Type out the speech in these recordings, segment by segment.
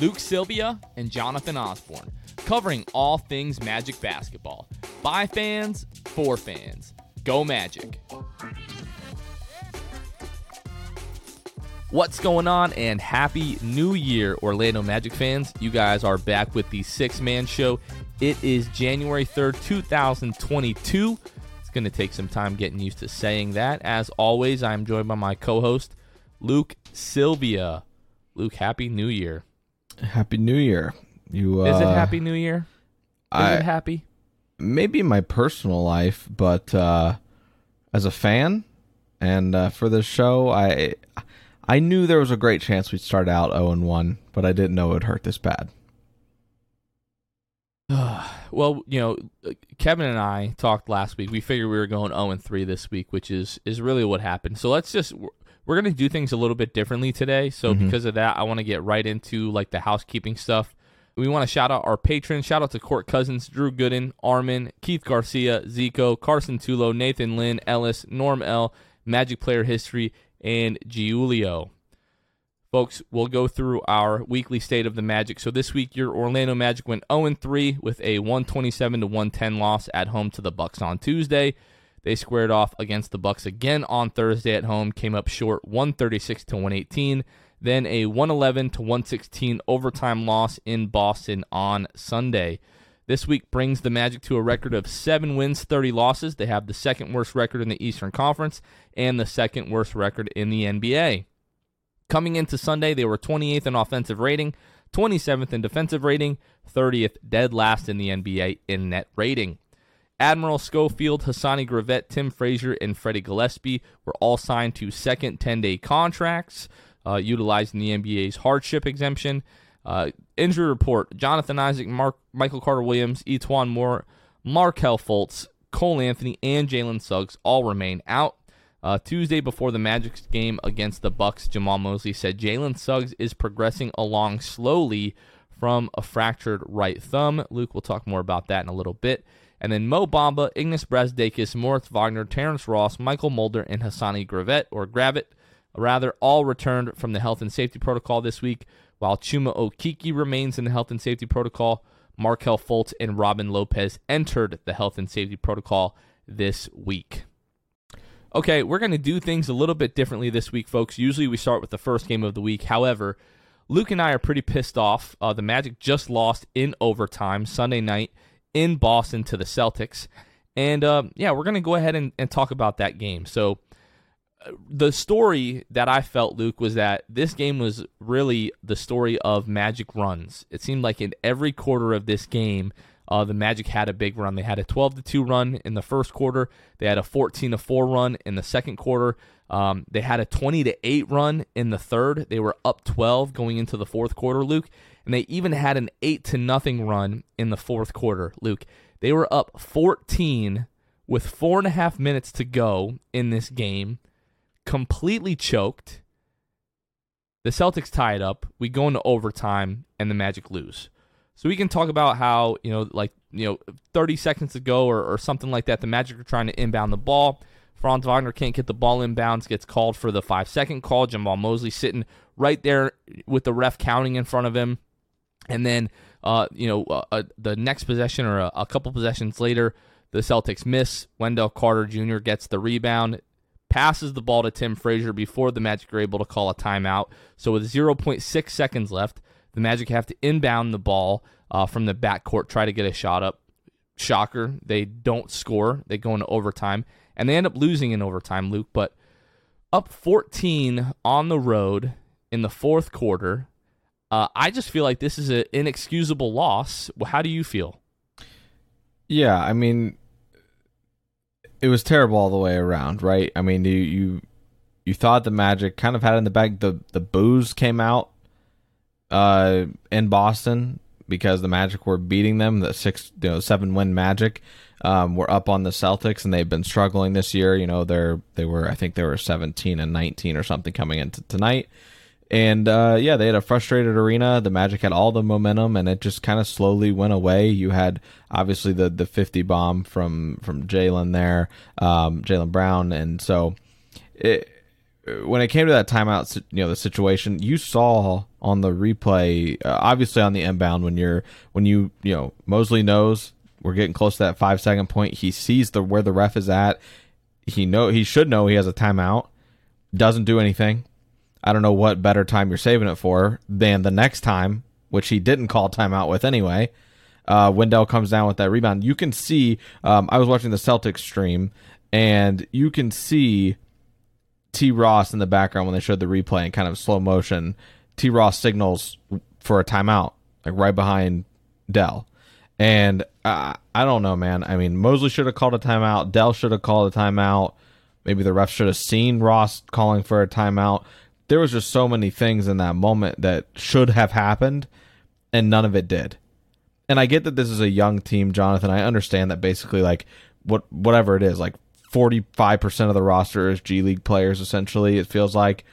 Luke Sylvia and Jonathan Osborne, covering all things Magic basketball. By fans, for fans. Go Magic. What's going on, and happy new year, Orlando Magic fans. You guys are back with the Sixth Man Show. It is January 3rd, 2022. It's going to take some time getting used to saying that. As always, I'm joined by my co host, Luke Sylvia. Luke, Happy New Year. Happy New Year. You uh, Is it Happy New Year? Is I- it happy? maybe in my personal life, but uh, as a fan and uh, for the show, I I knew there was a great chance we'd start out 0 and 1, but I didn't know it would hurt this bad. Well, you know, Kevin and I talked last week. We figured we were going 0 and 3 this week, which is is really what happened. So let's just we're going to do things a little bit differently today. So mm-hmm. because of that, I want to get right into like the housekeeping stuff. We want to shout out our patrons. Shout out to Court Cousins, Drew Gooden, Armin, Keith Garcia, Zico, Carson Tulo, Nathan Lynn, Ellis, Norm L, Magic Player History, and Giulio. Folks, we'll go through our weekly state of the Magic. So this week, your Orlando Magic went 0-3 with a 127 to 110 loss at home to the Bucks on Tuesday. They squared off against the Bucks again on Thursday at home, came up short 136 to 118. Then a 111 to 116 overtime loss in Boston on Sunday. This week brings the Magic to a record of 7 wins, 30 losses. They have the second worst record in the Eastern Conference and the second worst record in the NBA. Coming into Sunday, they were 28th in offensive rating, 27th in defensive rating, 30th dead last in the NBA in net rating. Admiral Schofield, Hassani Gravett, Tim Frazier, and Freddie Gillespie were all signed to second 10 day contracts, uh, utilizing the NBA's hardship exemption. Uh, injury report Jonathan Isaac, Mark, Michael Carter Williams, E'Twaun Moore, Markelle Fultz, Cole Anthony, and Jalen Suggs all remain out. Uh, Tuesday before the Magic's game against the Bucks, Jamahl Mosley said Jalen Suggs is progressing along slowly from a fractured right thumb. Luke will talk more about that in a little bit. And then Mo Bamba, Ignas Brazdeikis, Moritz Wagner, Terrence Ross, Mychal Mulder, and Hassani Gravett, or Gravett, rather, all returned from the health and safety protocol this week, while Chuma Okeke remains in the health and safety protocol. Markelle Fultz and Robin Lopez entered the health and safety protocol this week. Okay, we're going to do things a little bit differently this week, folks. Usually we start with the first game of the week. However, Luke and I are pretty pissed off. Uh, the Magic just lost in overtime Sunday night in Boston to the Celtics. And um, yeah, we're going to go ahead and, and talk about that game. So, uh, the story that I felt, Luke, was that this game was really the story of Magic runs. It seemed like in every quarter of this game, uh, the Magic had a big run. They had a 12 to 2 run in the first quarter. They had a 14 to 4 run in the second quarter. Um, they had a 20 to 8 run in the third. They were up 12 going into the fourth quarter, Luke. And they even had an 8 to nothing run in the fourth quarter, Luke. They were up 14 with four and a half minutes to go in this game, completely choked. The Celtics tie it up. We go into overtime, and the Magic lose. So we can talk about how, you know, like, you know, 30 seconds ago or, or something like that, the Magic are trying to inbound the ball. Franz Wagner can't get the ball inbounds, gets called for the five second call. Jamahl Mosley sitting right there with the ref counting in front of him. And then, uh, you know, uh, uh, the next possession or a, a couple possessions later, the Celtics miss. Wendell Carter Jr. gets the rebound, passes the ball to Tim Frazier before the Magic are able to call a timeout. So with 0.6 seconds left, the Magic have to inbound the ball uh, from the backcourt, try to get a shot up. Shocker, they don't score. They go into overtime, and they end up losing in overtime, Luke. But up 14 on the road in the fourth quarter, uh, I just feel like this is an inexcusable loss. How do you feel? Yeah, I mean, it was terrible all the way around, right? I mean, you you you thought the Magic kind of had in the bag. The the booze came out uh, in Boston because the Magic were beating them. The six, you know, seven win Magic um, were up on the Celtics, and they've been struggling this year. You know, they're they were I think they were seventeen and nineteen or something coming into tonight. And uh, yeah, they had a frustrated arena. The Magic had all the momentum, and it just kind of slowly went away. You had obviously the the fifty bomb from from Jaylen there, um, Jaylen Brown, and so it, when it came to that timeout, you know the situation you saw on the replay, uh, obviously on the inbound when you're when you you know Mosley knows we're getting close to that five second point. He sees the where the ref is at. He know he should know he has a timeout. Doesn't do anything I don't know what better time you're saving it for than the next time, which he didn't call timeout with anyway. Uh, Wendell comes down with that rebound. You can see, um, I was watching the Celtics stream, and you can see T. Ross in the background when they showed the replay in kind of slow motion. T. Ross signals for a timeout, like right behind Dell. And uh, I don't know, man. I mean, Mosley should have called a timeout. Dell should have called a timeout. Maybe the ref should have seen Ross calling for a timeout there was just so many things in that moment that should have happened and none of it did. And I get that this is a young team, Jonathan. I understand that basically like what whatever it is, like 45% of the roster is G League players essentially, it feels like.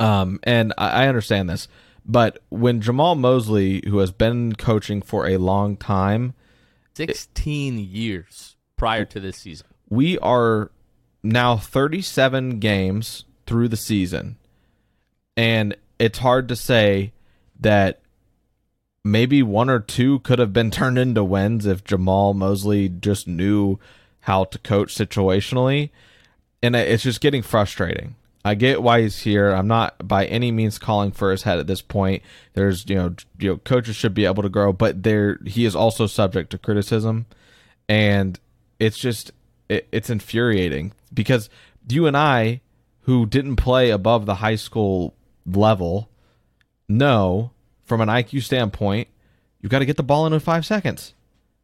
Um and I, I understand this. But when Jamahl Mosley, who has been coaching for a long time, 16 it, years prior to this season. We are now 37 games through the season and it's hard to say that maybe one or two could have been turned into wins if Jamahl Mosley just knew how to coach situationally. And it's just getting frustrating. I get why he's here. I'm not by any means calling for his head at this point. There's, you know, you know, coaches should be able to grow, but there he is also subject to criticism, and it's just it, it's infuriating because you and I, who didn't play above the high school level know from an IQ standpoint, you've got to get the ball in in five seconds.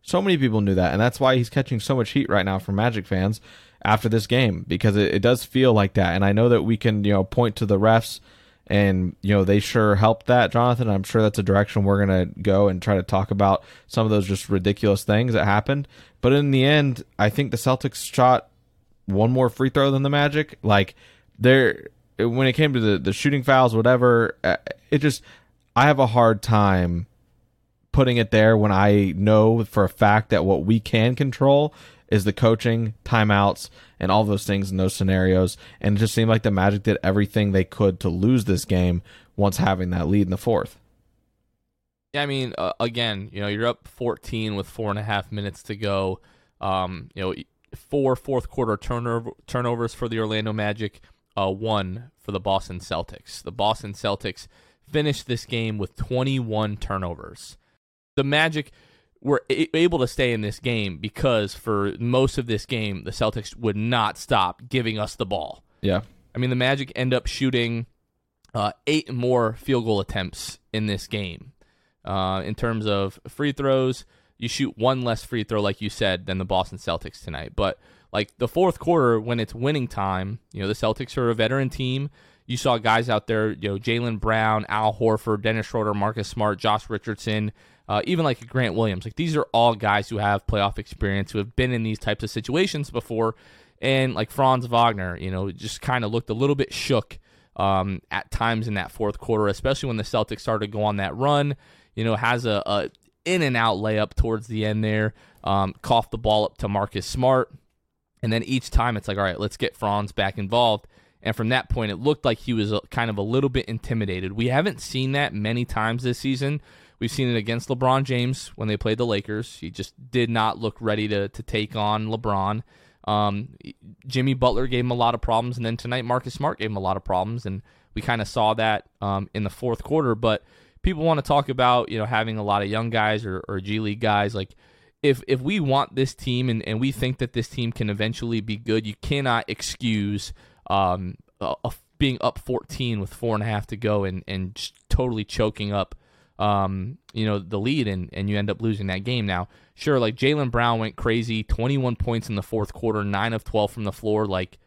So many people knew that, and that's why he's catching so much heat right now from Magic fans after this game because it, it does feel like that. And I know that we can, you know, point to the refs, and you know they sure helped that, Jonathan. I'm sure that's a direction we're gonna go and try to talk about some of those just ridiculous things that happened. But in the end, I think the Celtics shot one more free throw than the Magic. Like they're when it came to the, the shooting fouls, whatever, uh, it just I have a hard time putting it there when I know for a fact that what we can control is the coaching, timeouts, and all those things in those scenarios. And it just seemed like the Magic did everything they could to lose this game once having that lead in the fourth. Yeah, I mean, uh, again, you know, you're up 14 with four and a half minutes to go. Um, you know, four fourth quarter turnover turnovers for the Orlando Magic uh, one for the Boston Celtics. The Boston Celtics finished this game with 21 turnovers. The Magic were able to stay in this game because for most of this game, the Celtics would not stop giving us the ball. Yeah. I mean, the Magic end up shooting uh, eight more field goal attempts in this game. Uh, in terms of free throws, you shoot one less free throw, like you said, than the Boston Celtics tonight. But like the fourth quarter when it's winning time, you know, the Celtics are a veteran team. You saw guys out there, you know, Jaylen Brown, Al Horford, Dennis Schroeder, Marcus Smart, Josh Richardson, uh, even like Grant Williams. Like these are all guys who have playoff experience, who have been in these types of situations before. And like Franz Wagner, you know, just kind of looked a little bit shook um, at times in that fourth quarter, especially when the Celtics started to go on that run. You know, has a, a in and out layup towards the end there. Um, coughed the ball up to Marcus Smart And then each time it's like, all right, let's get Franz back involved. And from that point, it looked like he was kind of a little bit intimidated. We haven't seen that many times this season. We've seen it against LeBron James when they played the Lakers. He just did not look ready to, to take on LeBron. Um, Jimmy Butler gave him a lot of problems, and then tonight Marcus Smart gave him a lot of problems, and we kind of saw that um, in the fourth quarter. But people want to talk about you know having a lot of young guys or, or G League guys. Like if if we want this team and, and we think that this team can eventually be good, you cannot excuse um, a, a being up 14 with four and a half to go and and totally choking up um, you know, the lead and, and you end up losing that game. Now, sure, like Jaylen Brown went crazy, 21 points in the fourth quarter, 9 of 12 from the floor. Like,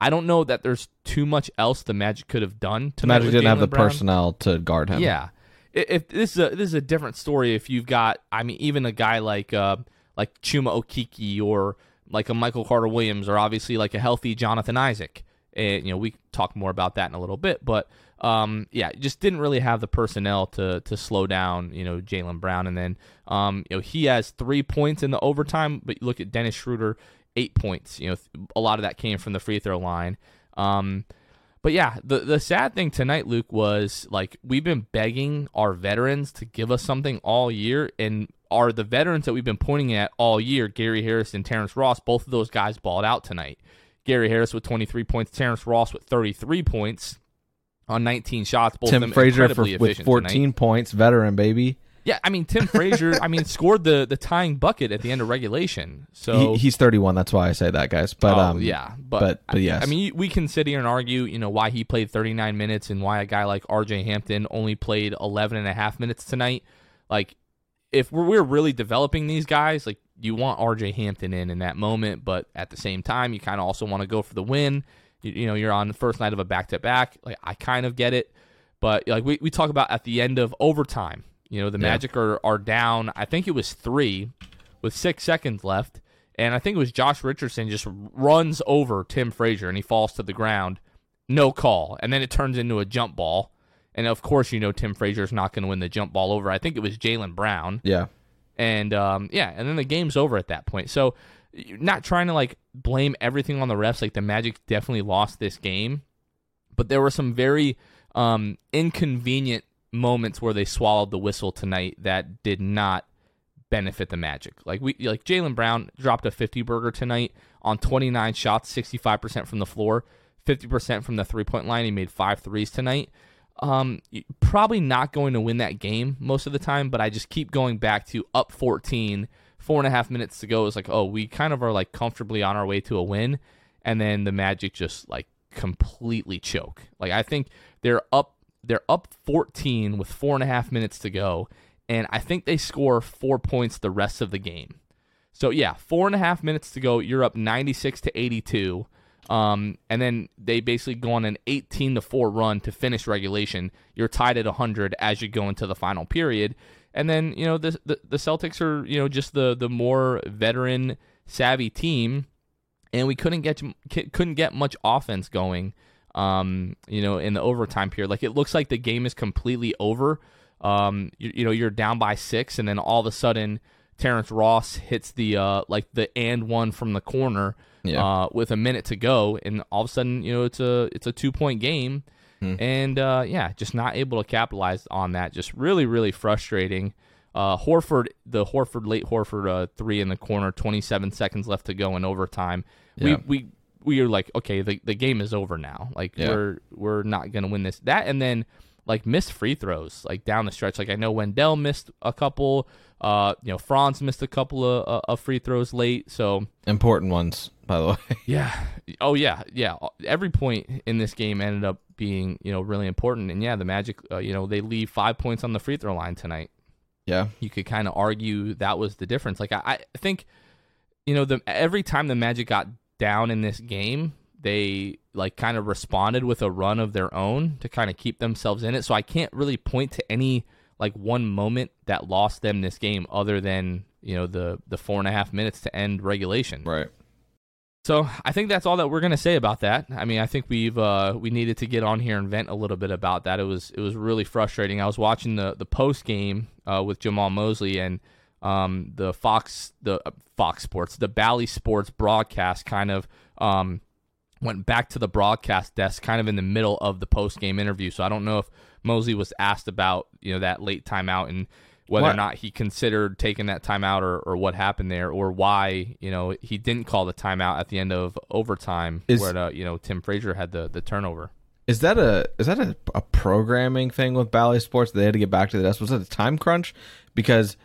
I don't know that there's too much else the Magic could have done. To Magic didn't Jaylen have the Brown. personnel to guard him. Yeah. If this is a this is a different story if you've got I mean even a guy like uh like Chuma Okeke or like a Michael Carter Williams or obviously like a healthy Jonathan Isaac. And you know, we talk more about that in a little bit, but um, yeah, just didn't really have the personnel to to slow down, you know, Jaylen Brown. And then, um, you know, he has three points in the overtime, but look at Dennis Schroeder, eight points. You know, a lot of that came from the free throw line. Um, but yeah, the the sad thing tonight, Luke, was like we've been begging our veterans to give us something all year, and are the veterans that we've been pointing at all year, Gary Harris and Terrence Ross, both of those guys balled out tonight. Gary Harris with 23 points, Terrence Ross with 33 points on 19 shots. Both Tim Frazier for, with 14 tonight. points, veteran baby. Yeah, I mean Tim Frazier. I mean scored the the tying bucket at the end of regulation. So he, he's 31. That's why I say that, guys. But oh, um, yeah, but but, but yes. I, I mean we can sit here and argue, you know, why he played 39 minutes and why a guy like R.J. Hampton only played 11 and a half minutes tonight. Like if we're, we're really developing these guys, like you want R.J. Hampton in in that moment, but at the same time, you kind of also want to go for the win. You, you know, you're on the first night of a back to back. Like I kind of get it. But like we, we talk about at the end of overtime, you know, the yeah. Magic are, are down, I think it was three with six seconds left. And I think it was Josh Richardson just runs over Tim Frazier and he falls to the ground. No call. And then it turns into a jump ball. And of course, you know, Tim Frazier is not going to win the jump ball over. I think it was Jaylen Brown. Yeah. And um, yeah, and then the game's over at that point. So, not trying to like blame everything on the refs. Like the Magic definitely lost this game, but there were some very um, inconvenient moments where they swallowed the whistle tonight that did not benefit the Magic. Like we like Jaylen Brown dropped a 50 burger tonight on 29 shots, 65% from the floor, 50% from the three-point line. He made five threes tonight. Um, probably not going to win that game most of the time, but I just keep going back to up 14, four and a half minutes to go. It's like, oh, we kind of are like comfortably on our way to a win, and then the Magic just like completely choke. Like I think they're up they're up 14 with four and a half minutes to go, and I think they score four points the rest of the game. So yeah, four and a half minutes to go. You're up 96 to 82. Um, and then they basically go on an 18 to 4 run to finish regulation. You're tied at 100 as you go into the final period. And then, you know, the, the, the Celtics are, you know, just the, the more veteran savvy team. And we couldn't get couldn't get much offense going um, you know, in the overtime period. Like it looks like the game is completely over. Um, you, you know, you're down by six, and then all of a sudden, Terrence Ross hits the uh, like the and one from the corner yeah. uh, with a minute to go, and all of a sudden, you know, it's a it's a two point game, hmm. and uh, yeah, just not able to capitalize on that. Just really, really frustrating. Uh, Horford, the Horford late Horford uh, three in the corner, 27 seconds left to go in overtime. Yeah. We we we are like, okay, the, the game is over now. Like yeah. we're we're not gonna win this. That and then like missed free throws like down the stretch. Like I know Wendell missed a couple. Uh, you know, Franz missed a couple of, uh, of free throws late. So important ones, by the way. yeah. Oh yeah, yeah. Every point in this game ended up being you know really important. And yeah, the Magic, uh, you know, they leave five points on the free throw line tonight. Yeah. You could kind of argue that was the difference. Like I, I think, you know, the every time the Magic got down in this game, they like kind of responded with a run of their own to kind of keep themselves in it. So I can't really point to any like one moment that lost them this game other than you know the the four and a half minutes to end regulation. Right. So I think that's all that we're gonna say about that. I mean, I think we've uh, we needed to get on here and vent a little bit about that. It was it was really frustrating. I was watching the the post game uh, with Jamahl Mosley and um, the Fox the uh, Fox Sports the Bally Sports broadcast kind of um, went back to the broadcast desk kind of in the middle of the post game interview. So I don't know if Mosley was asked about you know that late timeout and whether what? or not he considered taking that timeout or, or what happened there or why you know he didn't call the timeout at the end of overtime is, where the, you know Tim Frazier had the the turnover. Is that a is that a, a programming thing with Bally Sports? They had to get back to the desk. Was that a time crunch? Because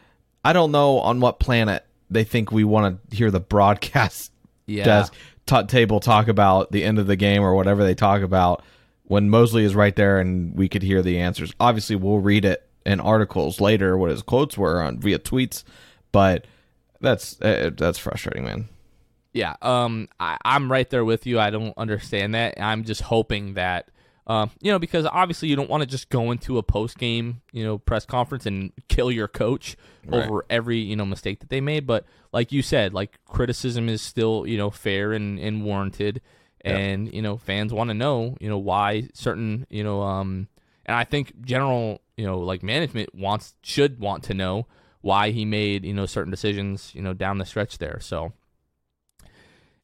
I don't know on what planet they think we want to hear the broadcast yeah. desk t- table talk about the end of the game or whatever they talk about when Mosley is right there and we could hear the answers. Obviously, we'll read it in articles later what his quotes were on via tweets, but that's uh, that's frustrating, man. Yeah, um, I, I'm right there with you. I don't understand that. I'm just hoping that um, you know, because obviously you don't want to just go into a post game, you know, press conference and kill your coach right. over every, you know, mistake that they made. But like you said, like criticism is still, you know, fair and, and warranted. Yep. And, you know, fans want to know, you know, why certain, you know, um, and I think general, you know, like management wants, should want to know why he made, you know, certain decisions, you know, down the stretch there. So,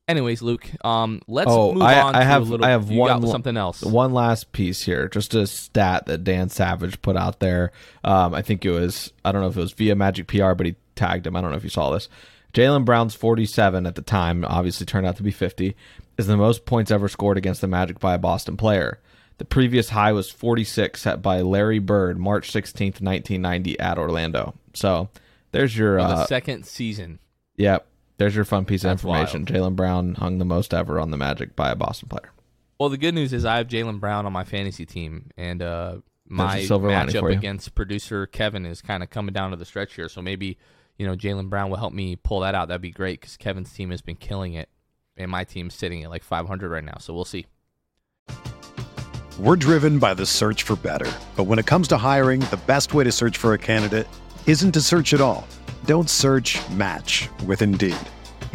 Anyways, Luke, um, let's oh, move I, on. I have, little, I have one something else. One last piece here, just a stat that Dan Savage put out there. Um, I think it was, I don't know if it was via Magic PR, but he tagged him. I don't know if you saw this. Jaylen Brown's 47 at the time, obviously turned out to be 50, is the most points ever scored against the Magic by a Boston player. The previous high was 46 set by Larry Bird, March 16th, 1990, at Orlando. So there's your uh, second season. Yep. There's your fun piece That's of information. Jaylen Brown hung the most ever on the Magic by a Boston player. Well, the good news is I have Jaylen Brown on my fantasy team, and uh, my matchup against producer Kevin is kind of coming down to the stretch here. So maybe you know Jaylen Brown will help me pull that out. That'd be great because Kevin's team has been killing it, and my team's sitting at like 500 right now. So we'll see. We're driven by the search for better, but when it comes to hiring, the best way to search for a candidate isn't to search at all. Don't search. Match with Indeed.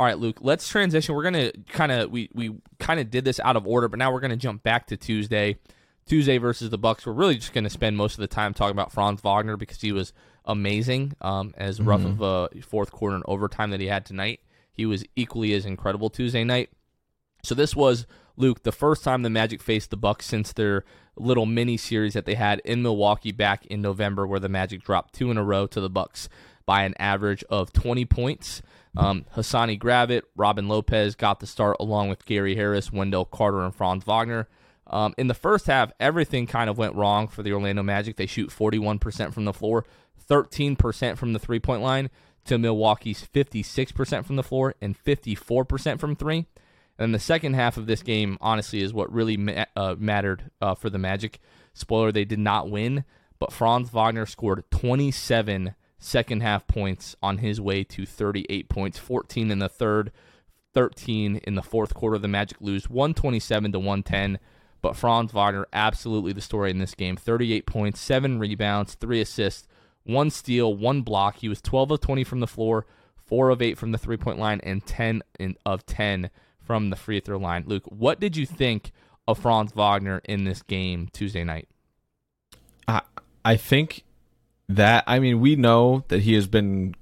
All right, Luke, let's transition. We're going to kind of we we kind of did this out of order, but now we're going to jump back to Tuesday. Tuesday versus the Bucks. We're really just going to spend most of the time talking about Franz Wagner because he was amazing. Um, as mm-hmm. rough of a fourth quarter and overtime that he had tonight, he was equally as incredible Tuesday night. So this was Luke the first time the Magic faced the Bucks since their little mini series that they had in Milwaukee back in November, where the Magic dropped two in a row to the Bucks by an average of 20 points. Um, Hassani Gravett, Robin Lopez got the start along with Gary Harris, Wendell Carter, and Franz Wagner. Um, in the first half, everything kind of went wrong for the Orlando Magic. They shoot 41% from the floor, 13% from the three point line, to Milwaukee's 56% from the floor and 54% from three. And the second half of this game, honestly, is what really ma- uh, mattered uh, for the Magic. Spoiler, they did not win, but Franz Wagner scored 27 second half points on his way to 38 points, 14 in the third, 13 in the fourth quarter. The Magic lose 127 to 110. But Franz Wagner, absolutely the story in this game. 38 points, 7 rebounds, 3 assists, 1 steal, 1 block. He was 12 of 20 from the floor, 4 of 8 from the three point line, and 10 in, of 10 from the free throw line. Luke, what did you think of Franz Wagner in this game Tuesday night? I, I think that, I mean, we know that he has been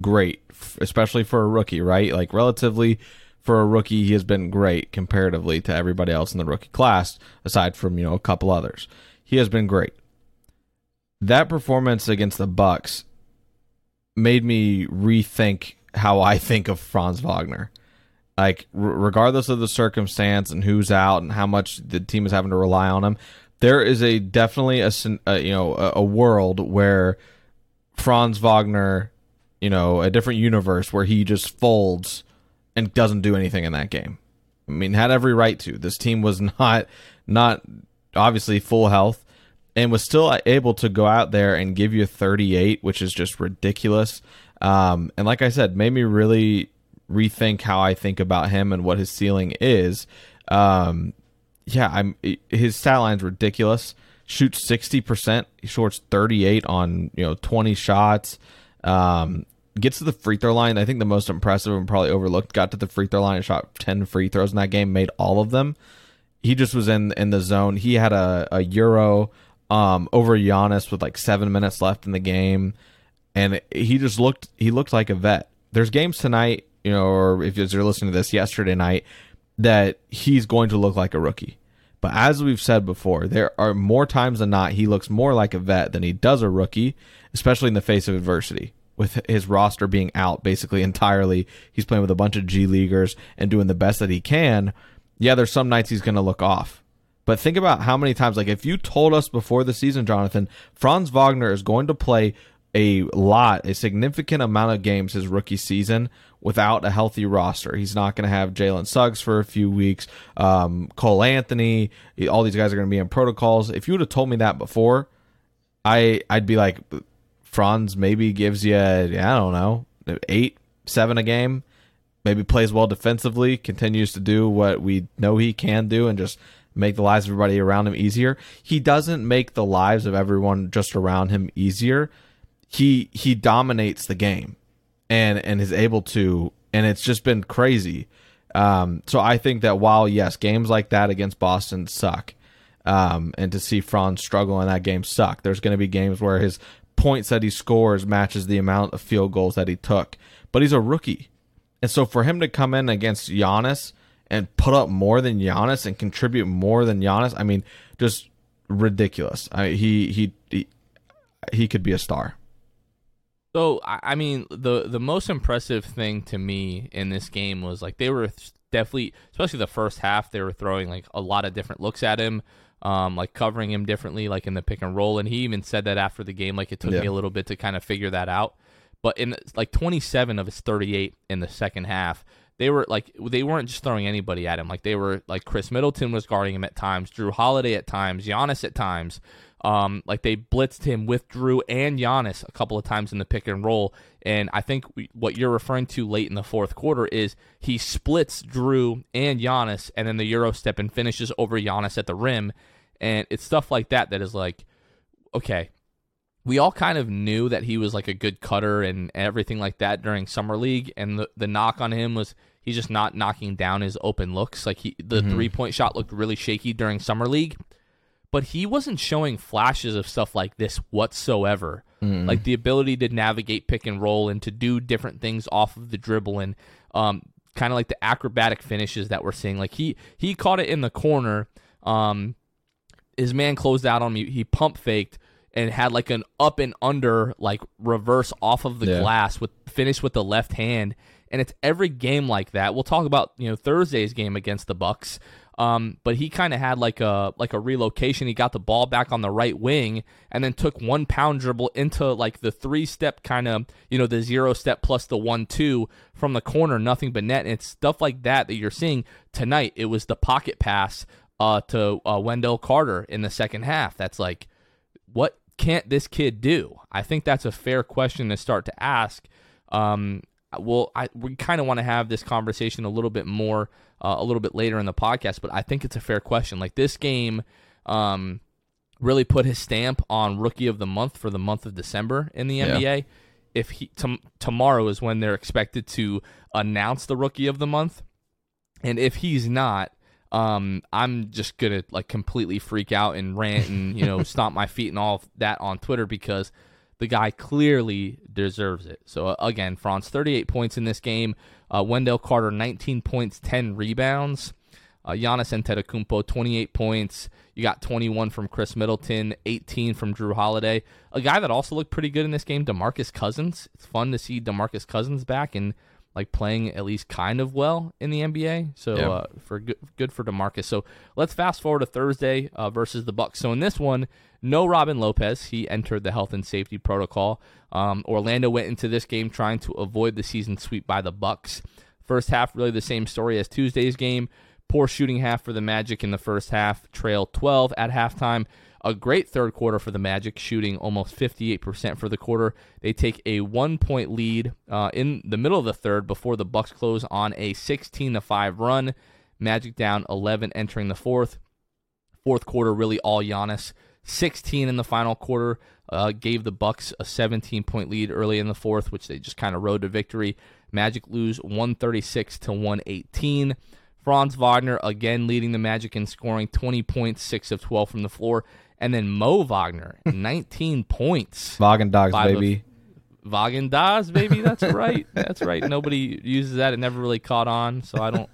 great, especially for a rookie, right? Like, relatively for a rookie, he has been great comparatively to everybody else in the rookie class, aside from you know a couple others. He has been great. That performance against the Bucks made me rethink how I think of Franz Wagner. Like, regardless of the circumstance and who's out and how much the team is having to rely on him, there is a definitely a, a you know a, a world where Franz Wagner, you know, a different universe where he just folds and doesn't do anything in that game. I mean, had every right to. This team was not not obviously full health and was still able to go out there and give you 38, which is just ridiculous. Um, and like I said, made me really rethink how I think about him and what his ceiling is. Um, yeah, I'm his stat line's ridiculous. Shoots 60%, he shorts 38 on, you know, 20 shots. Um, gets to the free throw line. I think the most impressive and probably overlooked got to the free throw line and shot 10 free throws in that game, made all of them. He just was in in the zone. He had a, a euro um, over Giannis with like seven minutes left in the game, and he just looked he looked like a vet. There's games tonight, you know, or if you're listening to this yesterday night, that he's going to look like a rookie. But as we've said before, there are more times than not he looks more like a vet than he does a rookie, especially in the face of adversity with his roster being out basically entirely. He's playing with a bunch of G leaguers and doing the best that he can. Yeah, there's some nights he's going to look off. But think about how many times, like if you told us before the season, Jonathan, Franz Wagner is going to play a lot, a significant amount of games his rookie season without a healthy roster. He's not going to have Jalen Suggs for a few weeks, um, Cole Anthony, all these guys are going to be in protocols. If you would have told me that before, I I'd be like, Franz maybe gives you, I don't know, eight, seven a game. Maybe plays well defensively, continues to do what we know he can do, and just make the lives of everybody around him easier. He doesn't make the lives of everyone just around him easier. He he dominates the game, and and is able to, and it's just been crazy. Um, so I think that while yes, games like that against Boston suck, um, and to see Franz struggle in that game suck. There's going to be games where his points that he scores matches the amount of field goals that he took. But he's a rookie. And so for him to come in against Giannis and put up more than Giannis and contribute more than Giannis, I mean, just ridiculous. I, he, he he he could be a star. So I mean, the the most impressive thing to me in this game was like they were definitely, especially the first half, they were throwing like a lot of different looks at him um, like covering him differently, like in the pick and roll. And he even said that after the game, like it took yeah. me a little bit to kind of figure that out. But in like 27 of his 38 in the second half, they were like they weren't just throwing anybody at him. Like they were like Khris Middleton was guarding him at times, Jrue Holiday at times, Giannis at times. Um, like they blitzed him with Jrue and Giannis a couple of times in the pick and roll. And I think what you're referring to late in the fourth quarter is he splits Jrue and Giannis, and then the Euro step and finishes over Giannis at the rim. And it's stuff like that that is like, okay, we all kind of knew that he was like a good cutter and everything like that during summer league. And the, the knock on him was he's just not knocking down his open looks. Like he, the mm-hmm. three point shot looked really shaky during summer league but he wasn't showing flashes of stuff like this whatsoever. Mm. Like the ability to navigate pick and roll and to do different things off of the dribble and um, kind of like the acrobatic finishes that we're seeing. Like he he caught it in the corner. Um, his man closed out on me. He pump faked and had like an up and under like reverse off of the Yeah. glass with finish with the left hand and it's every game like that we'll talk about you know thursday's game against the bucks um, but he kind of had like a like a relocation he got the ball back on the right wing and then took one pound dribble into like the three step kind of you know the zero step plus the one two from the corner nothing but net and it's stuff like that that you're seeing tonight it was the pocket pass uh, to uh, wendell carter in the second half that's like what can't this kid do? I think that's a fair question to start to ask. Um, well, I, we kind of want to have this conversation a little bit more, uh, a little bit later in the podcast, but I think it's a fair question. Like this game, um, really put his stamp on rookie of the month for the month of December in the Yeah. NBA. If he tom tomorrow is when they're expected to announce the rookie of the month, and if he's not, um, I'm just gonna like completely freak out and rant and you know stomp my feet and all that on Twitter because the guy clearly deserves it. So uh, again, Franz 38 points in this game. Uh, Wendell Carter 19 points, 10 rebounds. Uh, Giannis Antetokounmpo 28 points. You got 21 from Khris Middleton, 18 from Jrue Holiday. A guy that also looked pretty good in this game, DeMarcus Cousins. It's fun to see DeMarcus Cousins back and like playing at least kind of well in the NBA. So Yeah. uh, for good, good for Demarcus. So let's fast forward to Thursday uh, versus the Bucks. So in this one, no Robin Lopez. He entered the health and safety protocol. Um, Orlando went into this game trying to avoid the season sweep by the Bucks. First half, really the same story as Tuesday's game. Poor shooting half for the Magic in the first half. Trail 12 at halftime. A great third quarter for the Magic, shooting almost 58% for the quarter. They take a one point lead uh, in the middle of the third before the Bucks close on a 16 to 5 run. Magic down 11 entering the fourth. Fourth quarter, really all Giannis. 16 in the final quarter uh, gave the Bucks a 17 point lead early in the fourth, which they just kind of rode to victory. Magic lose 136 to 118. Franz Wagner again leading the Magic in scoring 20 points, 6 of 12 from the floor. And then Mo Wagner, 19 points. Vagen dogs, baby. Vagen Das, baby. That's right. That's right. Nobody uses that. It never really caught on, so I don't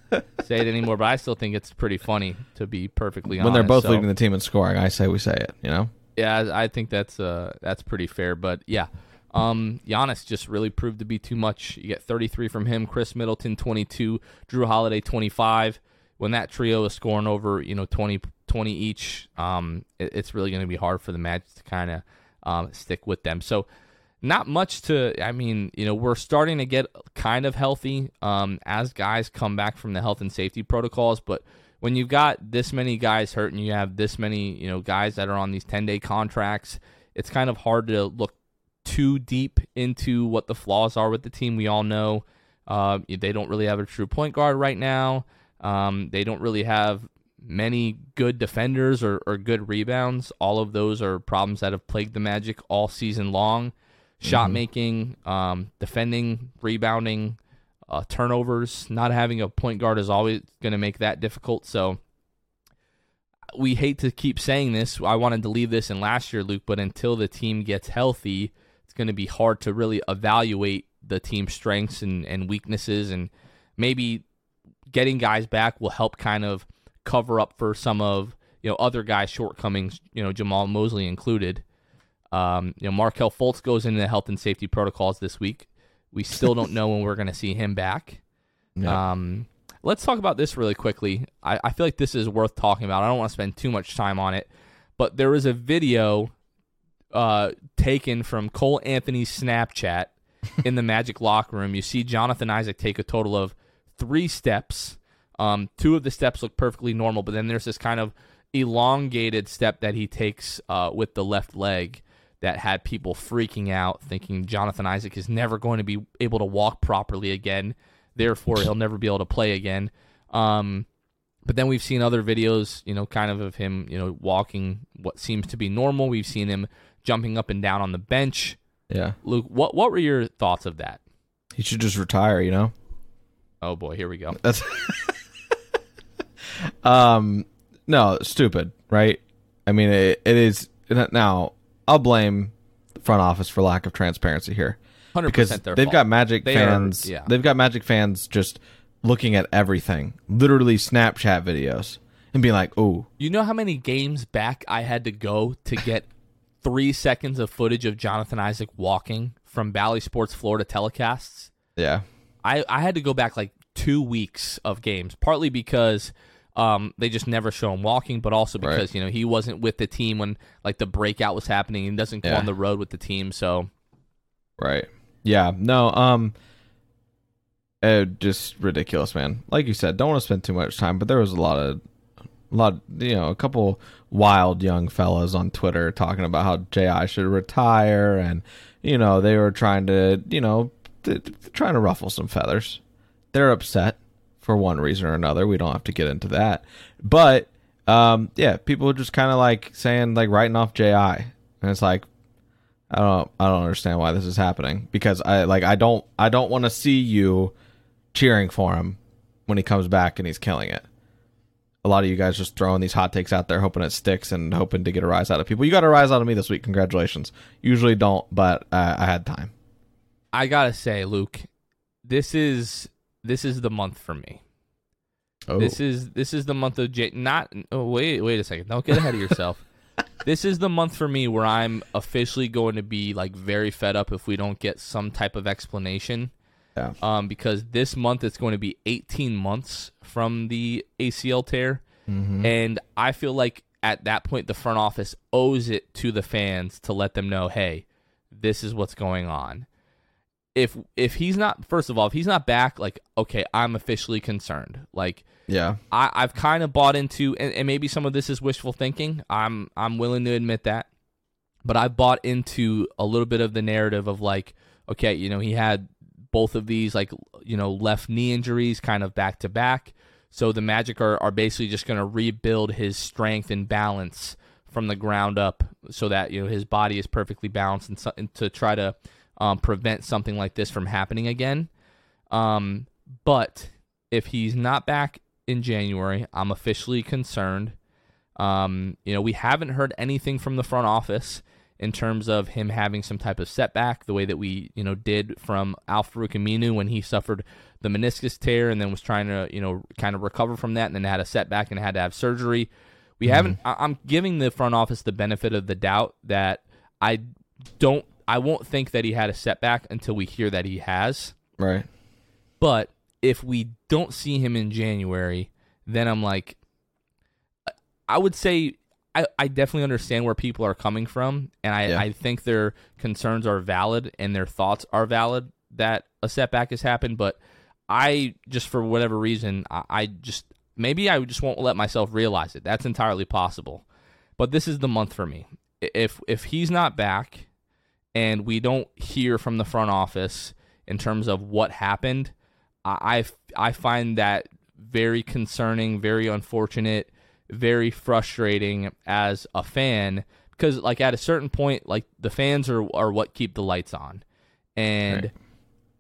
say it anymore. But I still think it's pretty funny, to be perfectly honest. when they're both So, leading the team in scoring, I say we say it. You know. yeah, I I think that's uh that's pretty fair. But yeah, um, Giannis just really proved to be too much. You get 33 from him, Khris Middleton 22, Jrue Holiday 25. When that trio is scoring over, you know, 20, 20 each, um, it- it's really going to be hard for the Magic to kind of um, stick with them. So not much to i mean you know we're starting to get kind of healthy um, as guys come back from the health and safety protocols but when you've got this many guys hurt and you have this many you know guys that are on these 10 day contracts it's kind of hard to look too deep into what the flaws are with the team we all know uh, they don't really have a true point guard right now um, they don't really have many good defenders or, or good rebounds all of those are problems that have plagued the magic all season long shot making, um, defending, rebounding, uh, turnovers. Not having a point guard is always going to make that difficult. So we hate to keep saying this. I wanted to leave this in last year, Luke, but until the team gets healthy, it's going to be hard to really evaluate the team's strengths and, and weaknesses. And maybe getting guys back will help kind of cover up for some of you know other guys' shortcomings. You know, Jamahl Mosley included. Um, you know, Markelle Fultz goes into the health and safety protocols this week. We still don't know when we're going to see him back. Yeah. Um, let's talk about this really quickly. I, I feel like this is worth talking about. I don't want to spend too much time on it, but there is a video uh, taken from Cole Anthony's Snapchat in the Magic locker room. You see Jonathan Isaac take a total of three steps. Um, two of the steps look perfectly normal, but then there's this kind of elongated step that he takes uh, with the left leg that had people freaking out, thinking Jonathan Isaac is never going to be able to walk properly again. Therefore, he'll never be able to play again. Um, but then we've seen other videos, you know, kind of of him, you know, walking what seems to be normal. We've seen him jumping up and down on the bench. yeah. Luke, what what were your thoughts of that? He should just retire. You know. Oh boy, here we go. That's um no stupid, right? I mean it, it is now. I'll blame the front office for lack of transparency here Hundred because percent they've fault. got Magic They are- fans. yeah. They've got Magic fans just looking at everything, literally Snapchat videos, and being like, "Oh, You know how many games back I had to go to get three seconds of footage of Jonathan Isaac walking from Bally Sports Florida telecasts. Yeah. I, I had to go back like two weeks of games, partly because um, they just never show him walking, but also because Right. you know he wasn't with the team when like the breakout was happening. He doesn't go Yeah. on the road with the team, so Right. Yeah. No. Um. Uh, just ridiculous, man. Like you said, don't want to spend too much time, but there was a lot of, a lot, you know, a couple wild young fellas on Twitter talking about how Ji should retire, and you know they were trying to, you know, th- th- trying to ruffle some feathers. They're upset for one reason or another. We don't have to get into that, but um, yeah, people are just kind of like saying like writing off Ji, and it's like I don't I don't understand why this is happening because I like I don't I don't want to see you cheering for him when he comes back and he's killing it. A lot of you guys just throwing these hot takes out there hoping it sticks and hoping to get a rise out of people. You got a rise out of me this week. Congratulations. Usually don't, but uh, I had time. I gotta say, Luke, this is this is the month for me. Oh. This is this is the month of J. Not oh, wait wait a second. Don't get ahead of yourself. this is the month for me where I'm officially going to be like very fed up if we don't get some type of explanation. Yeah. Um, because this month it's going to be 18 months from the ACL tear, and I feel like at that point the front office owes it to the fans to let them know, hey, this is what's going on if if he's not first of all if he's not back like okay i'm officially concerned like yeah. I, I've kind of bought into, and, and maybe some of this is wishful thinking. I'm I'm willing to admit that, but I bought into a little bit of the narrative of like, okay, you know, he had both of these like you know left knee injuries kind of back to back, so the Magic are are basically just going to rebuild his strength and balance from the ground up, so that you know his body is perfectly balanced and, so, and to try to um, prevent something like this from happening again. Um, but if he's not back in January, I'm officially concerned. Um, you know, we haven't heard anything from the front office in terms of him having some type of setback, the way that we, you know, did from Al-Farouq Aminu when he suffered the meniscus tear and then was trying to, you know, kind of recover from that and then had a setback and had to have surgery. We haven't. I- I'm giving the front office the benefit of the doubt that I don't. I won't think that he had a setback until we hear that he has. Right. But if we don't see him in January, then I'm like, I would say I, I definitely understand where people are coming from, and I, Yeah. I think their concerns are valid and their thoughts are valid that a setback has happened. But I just for whatever reason, I, I just maybe I just won't let myself realize it. That's entirely possible. But this is the month for me. If if he's not back, and we don't hear from the front office in terms of what happened, I I find that very concerning, very unfortunate, very frustrating as a fan because like at a certain point, like the fans are are what keep the lights on, and Right.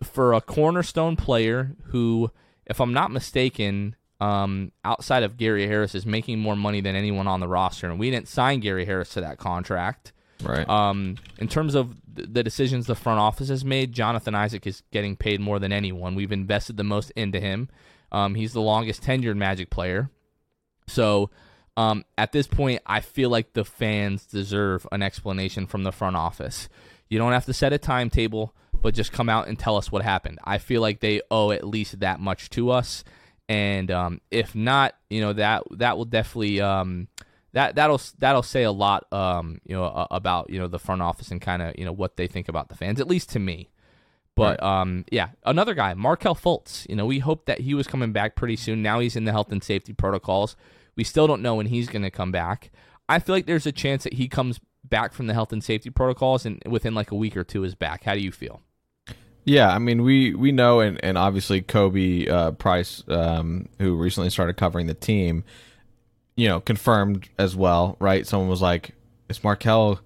for a cornerstone player who, if I'm not mistaken. Um, outside of Gary Harris is making more money than anyone on the roster, and we didn't sign Gary Harris to that contract. Right. Um, in terms of the decisions the front office has made, Jonathan Isaac is getting paid more than anyone. We've invested the most into him. Um, he's the longest tenured Magic player. So um, at this point, I feel like the fans deserve an explanation from the front office. You don't have to set a timetable, but just come out and tell us what happened. I feel like they owe at least that much to us. And um, if not, you know that that will definitely um, that that'll that'll say a lot um you know about you know the front office and kind of you know what they think about the fans at least to me. But um yeah another guy Markelle Fultz. You know we hoped that he was coming back pretty soon. Now he's in the health and safety protocols. We still don't know when he's going to come back. I feel like there's a chance that he comes back from the health and safety protocols and within like a week or two is back. How do you feel? Yeah, I mean we we know and and obviously Khobi uh, Price, um, who recently started covering the team, you know, confirmed as well, right? Someone was like, "Is Markelle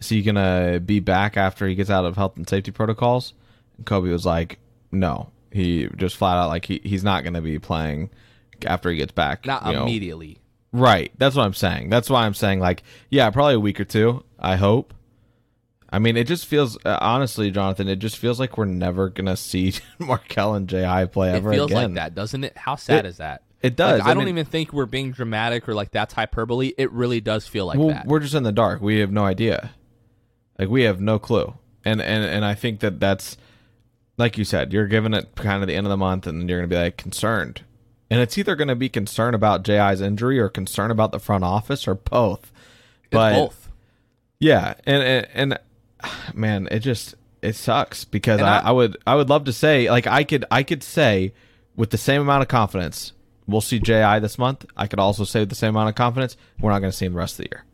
is he gonna be back after he gets out of health and safety protocols?" And Khobi was like, "No, he just flat out like he, he's not gonna be playing after he gets back." not you know. immediately Right. That's what I'm saying. That's why I'm saying like, yeah, probably a week or two. I hope. I mean, it just feels uh, honestly, Jonathan. It just feels like we're never gonna see Markelle and Ji play ever. Again. It feels again. like that doesn't it how sad It- is that It does. Like, I, don't mean, even think we're being dramatic or like that's hyperbole it really does feel like well, that we're just in the dark. We have no idea. Like we have no clue, and and and I think that that's like you said, you're giving it kind of the end of the month, and you're going to be like concerned, and it's either going to be concern about Ji's injury or concern about the front office or both. But both. yeah, and and, and man, it just it sucks because I, I- I would I would love to say like I could I could say with the same amount of confidence we'll see Ji this month. I could also say with the same amount of confidence we're not going to see him the rest of the year.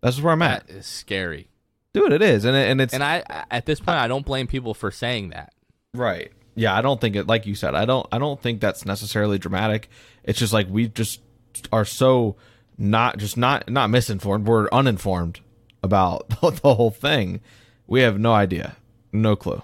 That's where I'm at, That is scary. dude. It is, and it, and it's And I, at this point, I don't blame people for saying that. Right. Yeah, I don't think it like you said, I don't I don't think that's necessarily dramatic. It's just like we just are so not just not not misinformed, we're uninformed about the whole thing. We have no idea. No clue.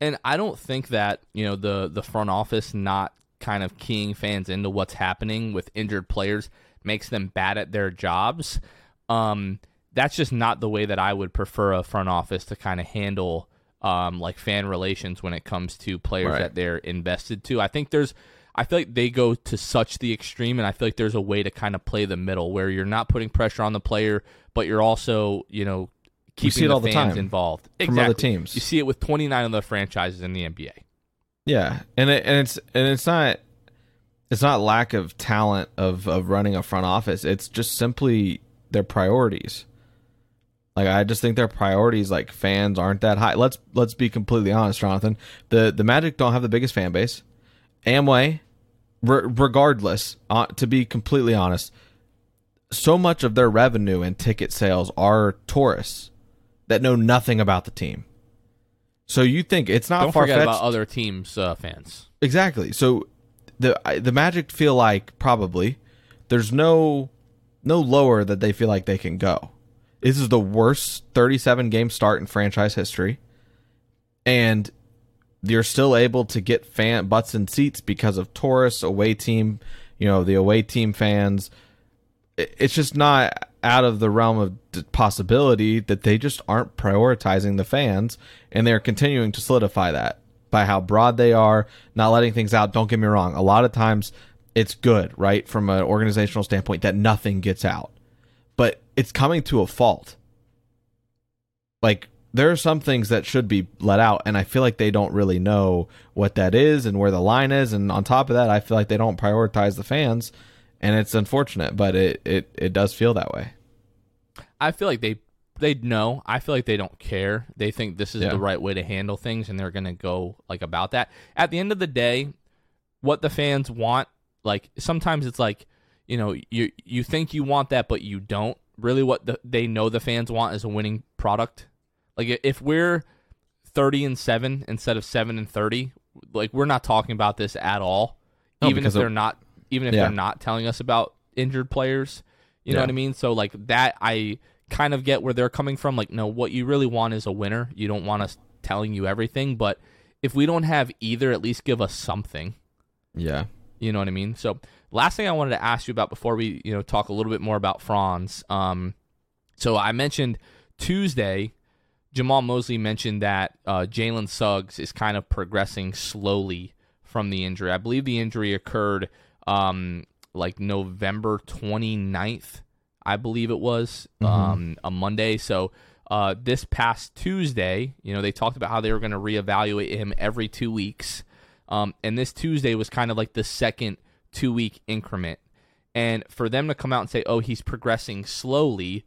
And I don't think that you know the the front office not kind of keying fans into what's happening with injured players makes them bad at their jobs. Um, that's just not the way that I would prefer a front office to kind of handle um, like fan relations when it comes to players Right. that they're invested to. I think there's, I feel like they go to such the extreme, and I feel like there's a way to kind of play the middle where you're not putting pressure on the player, but you're also, you know, keeping see it the all the fans time involved from other teams. You see it with 29 other franchises in the NBA. Yeah, and it, and it's and it's not it's not lack of talent of of running a front office. It's just simply their priorities. Like I just think their priorities, like fans, aren't that high. Let's let's be completely honest, Jonathan. The the Magic don't have the biggest fan base. Amway, re- regardless, uh, to be completely honest, so much of their revenue and ticket sales are tourists that know nothing about the team. So you think it's not Don't far forget about other teams' uh, fans. Exactly. So the the Magic feel like probably there's no no lower that they feel like they can go. This is the worst 37 game start in franchise history, and you're still able to get fan butts and seats because of tourists, away team, you know, the away team fans. It- It's just not out of the realm of possibility that they just aren't prioritizing the fans, and they're continuing to solidify that by how broad they are, not letting things out. Don't get me wrong; a lot of times it's good, right, from an organizational standpoint, that nothing gets out, but it's coming to a fault. Like there are some things that should be let out, and I feel like they don't really know what that is and where the line is. And on top of that, I feel like they don't prioritize the fans, and it's unfortunate, but it it, it does feel that way. I feel like they they know. I feel like they don't care. They think this is Yeah. the right way to handle things, and they're gonna go like about that. At the end of the day, what the fans want, like sometimes it's like you know you you think you want that, but you don't. Really, what the, they know the fans want is a winning product. Like if we're thirty and seven instead of seven and thirty, like we're not talking about this at all. No, even if they're not, even if Yeah. they're not telling us about injured players. You know Yeah. what I mean? So like that, I kind of get where they're coming from. Like, no, what you really want is a winner. You don't want us telling you everything, but if we don't have either, at least give us something. Yeah. You know what I mean? So, last thing I wanted to ask you about before we, you know, talk a little bit more about Franz. Um, so I mentioned Tuesday, Jamahl Mosley mentioned that uh, Jalen Suggs is kind of progressing slowly from the injury. I believe the injury occurred um, like November 29th, I believe it was, um, a Monday. So uh, this past Tuesday, you know, they talked about how they were going to reevaluate him every two weeks. Um, and this Tuesday was kind of like the second two week increment. And for them to come out and say, oh, he's progressing slowly,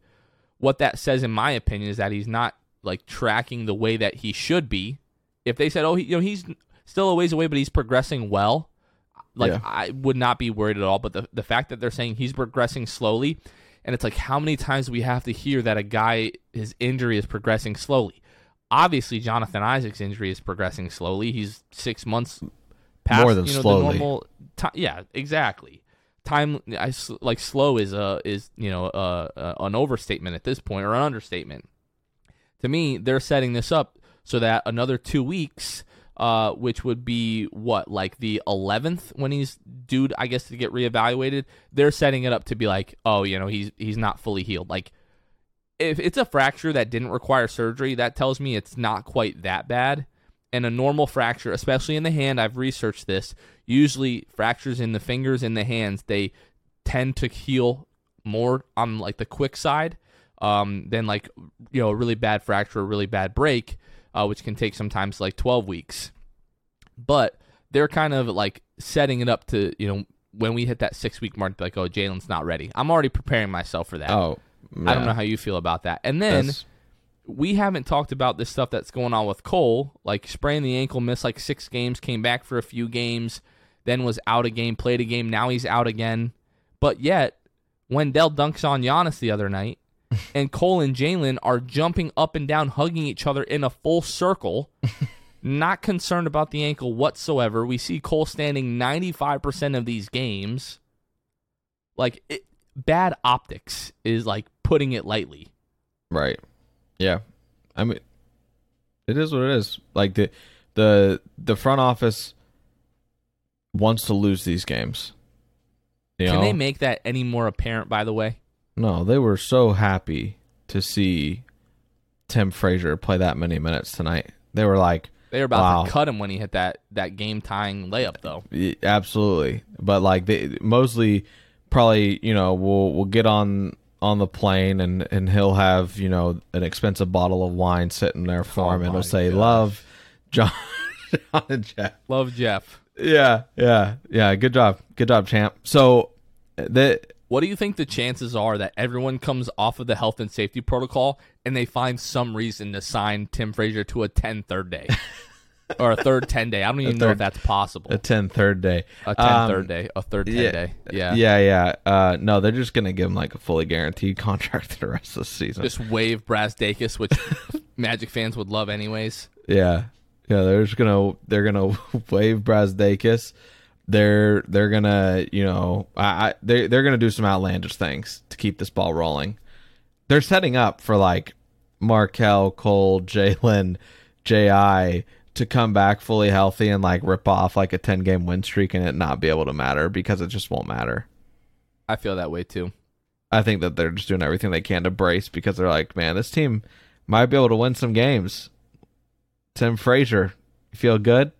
what that says, in my opinion, is that he's not like tracking the way that he should be. If they said, oh, he, you know, he's still a ways away, but he's progressing well, like Yeah. I would not be worried at all. But the, the fact that they're saying he's progressing slowly, and it's like, how many times do we have to hear that a guy, his injury is progressing slowly? Obviously, Jonathan Isaac's injury is progressing slowly. He's six months past More than you know, slowly. the normal time. Yeah, exactly. Time I like slow is a is you know uh, uh, an overstatement at this point or an understatement. To me, they're setting this up so that another two weeks, uh, which would be what like the 11th when he's due, I guess, to get reevaluated. They're setting it up to be like, oh, you know, he's he's not fully healed. Like if it's a fracture that didn't require surgery, that tells me it's not quite that bad. And a normal fracture, especially in the hand, I've researched this. Usually, fractures in the fingers and the hands, they tend to heal more on like the quick side. um, than like you know a really bad fracture, a really bad break, uh, which can take sometimes like 12 weeks. But they're kind of like setting it up to you know when we hit that six week mark, like oh Jalen's not ready. I'm already preparing myself for that. Oh, I don't know how you feel about that. And then That's- we haven't talked about this stuff that's going on with Cole, like spraying the ankle, missed like six games, came back for a few games, then was out a game, played a game, now he's out again. But yet, Wendell dunks on Giannis the other night, and Cole and Jalen are jumping up and down, hugging each other in a full circle. not concerned about the ankle whatsoever. We see Cole standing 95% of these games. Like, it, bad optics is like putting it lightly. Right. Yeah. I mean, it is what it is. Like the the the front office wants to lose these games. You Can know? they make that any more apparent, by the way? No, they were so happy to see Tim Frazier play that many minutes tonight. They were like, They were about Wow. to cut him when he hit that, that game tying layup, though. Absolutely, but like they Mosley probably you know we'll we'll get on on the plane and and he'll have you know an expensive bottle of wine sitting there for Oh him and it'll say gosh. love John John and Jeff. Love Jeff. Yeah, yeah, yeah. Good job, good job, champ. So that What do you think the chances are that everyone comes off of the health and safety protocol and they find some reason to sign Tim Frazier to a 10 third day? or a third 10 day? I don't even know if that's possible. a 10 third day, A 10 Um, third day. A third 10 yeah, day. Yeah. yeah, yeah. Uh, no, they're just gonna give him like a fully guaranteed contract for the rest of the season. Just wave Brazdeikis, which Magic fans would love anyways. Yeah, yeah. They're just gonna they're gonna wave Brazdeikis. They're they're gonna you know I, I they they're gonna do some outlandish things to keep this ball rolling. They're setting up for like Markelle, Cole, Jalen, Ji to come back fully healthy and like rip off like a ten game win streak and it not be able to matter because it just won't matter. I feel that way too. I think that they're just doing everything they can to brace because they're like, man, this team might be able to win some games. Tim Frazier, you feel good?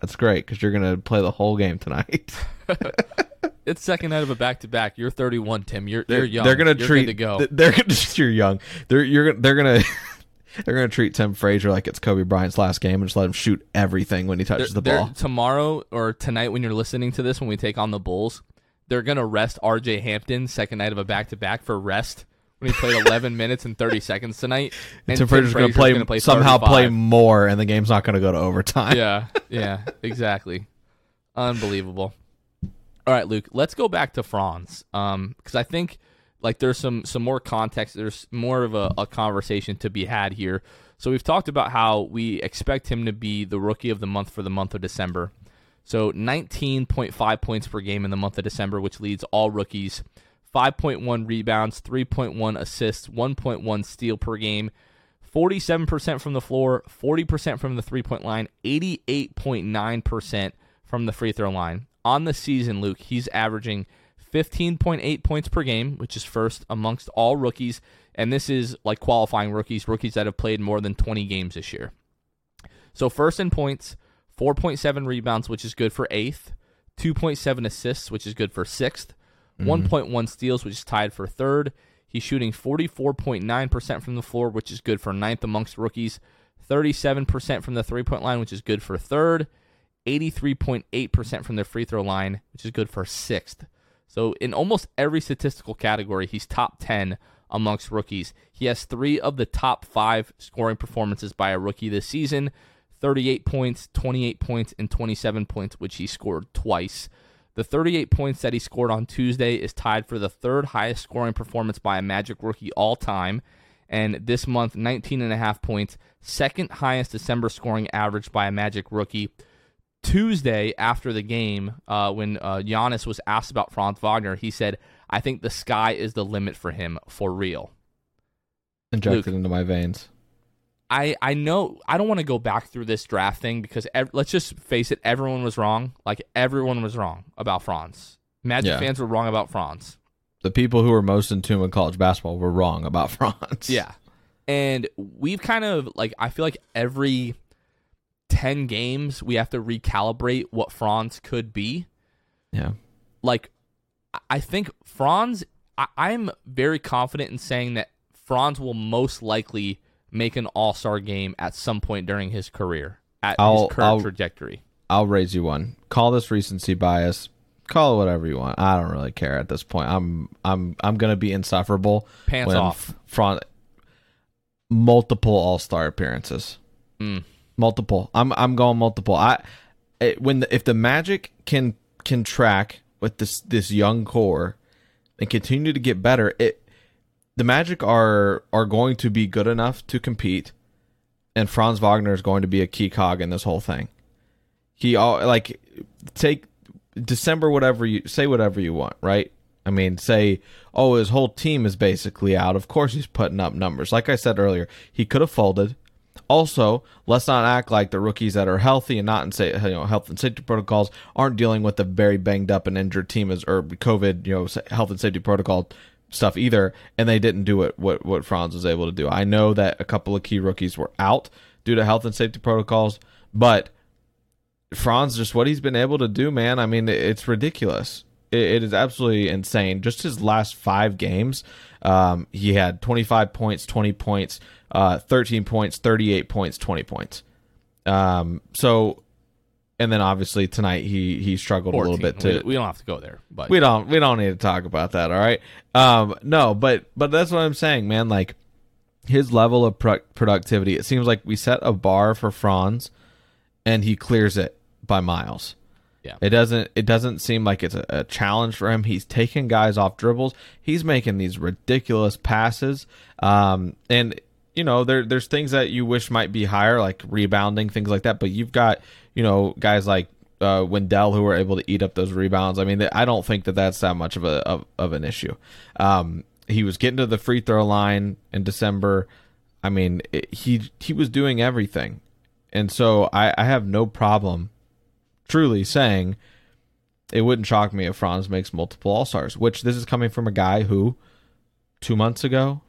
That's great because you're gonna play the whole game tonight. It's second night of a back to back. You're 31, Tim. You're they're, you're young. They're gonna You're treat. to go. They're gonna. You're young. They're you're they're gonna. They're gonna treat Tim Frazier like it's Kobe Bryant's last game and just let him shoot everything when he touches the They're- ball. Tomorrow or tonight, when you're listening to this, when we take on the Bulls, they're gonna rest R.J. Hampton second night of a back to back for rest when he played 11 minutes and 30 seconds tonight. And Tim Frazier's gonna play, somehow 35. play more, and the game's not gonna go to overtime. yeah, yeah, exactly. Unbelievable. All right, Luke. Let's go back to Franz, um, because I think like there's some some more context. There's more of a, a conversation to be had here. So we've talked about how we expect him to be the rookie of the month for the month of December. So 19.5 points per game in the month of December, which leads all rookies. 5.1 rebounds, 3.1 assists, 1.1 steal per game. 47% from the floor, 40% from the three point line, 88.9% from the free throw line. On the season, Luke, he's averaging 15.8 points per game, which is first amongst all rookies. And this is like qualifying rookies, rookies that have played more than 20 games this year. So, first in points, 4.7 rebounds, which is good for eighth, 2.7 assists, which is good for Mm-hmm. 6th 1.1 steals, which is tied for third. He's shooting 44.9% from the floor, which is good for ninth amongst rookies. 37% from the three point line, which is good for third. 83.8% from the free throw line, which is good for sixth. So, in almost every statistical category, he's top 10 amongst rookies. He has three of the top five scoring performances by a rookie this season 38 points, 28 points, and 27 points, which he scored twice. The 38 points that he scored on Tuesday is tied for the third highest scoring performance by a Magic rookie all time. And this month, 19 and a half points, second highest December scoring average by a Magic rookie. Tuesday after the game, uh, when uh, Giannis was asked about Franz Wagner, he said, "I think the sky is the limit for him for real." Injected Luke. into my veins. I I know I don't want to go back through this draft thing because ev- let's just face it, everyone was wrong. Like everyone was wrong about Franz. Magic Yeah. fans were wrong about Franz. The people who were most in tune with college basketball were wrong about Franz. Yeah. And we've kind of like I feel like every 10 games we have to recalibrate what Franz could be. yeah. Like I- I think Franz I, I'm very confident in saying that Franz will most likely make an All Star game at some point during his career at I'll- his current I'll- trajectory. I'll raise you one. Call this recency bias. Call it whatever you want. I don't really care at this point. I'm I'm I'm gonna be insufferable. Pants off. Front multiple All Star appearances. Mm. Multiple. I'm I'm going multiple. I it, when the, if the Magic can can track with this this young core and continue to get better, it the Magic are are going to be good enough to compete, and Franz Wagner is going to be a key cog in this whole thing. He all like take December whatever you say whatever you want, right? I mean, say, oh, his whole team is basically out. Of course, he's putting up numbers. Like I said earlier, he could have folded. Also, let's not act like the rookies that are healthy and not in say, you know health and safety protocols aren't dealing with the very banged up and injured team as or COVID you know health and safety protocol stuff either, and they didn't do it what what Franz was able to do. I know that a couple of key rookies were out due to health and safety protocols, but Franz just what he's been able to do, man. I mean, it's ridiculous. It, it is absolutely insane. Just his last five games, um, he had 25 points, 20 points, uh, 13 points, 38 points, 20 points. Um, so, and then obviously tonight he he struggled a little bit too. we, we don't have to go there, but we don't we don't need to talk about that all right? Um no but but that's what i'm saying man like his level of pro- productivity it seems like we set a bar for franz and he clears it by miles. Yeah. it doesn't it doesn't seem like it's a, a challenge for him. He's taking guys off dribbles. He's making these ridiculous passes. Um and you know there there's things that you wish might be higher like rebounding things like that but you've got you know guys like uh, Wendell who were able to eat up those rebounds. I mean, I don't think that that's that much of a of, of an issue. Um, he was getting to the free throw line in December. I mean, it, he he was doing everything, and so I, I have no problem, truly saying, it wouldn't shock me if Franz makes multiple All Stars. Which this is coming from a guy who, two months ago,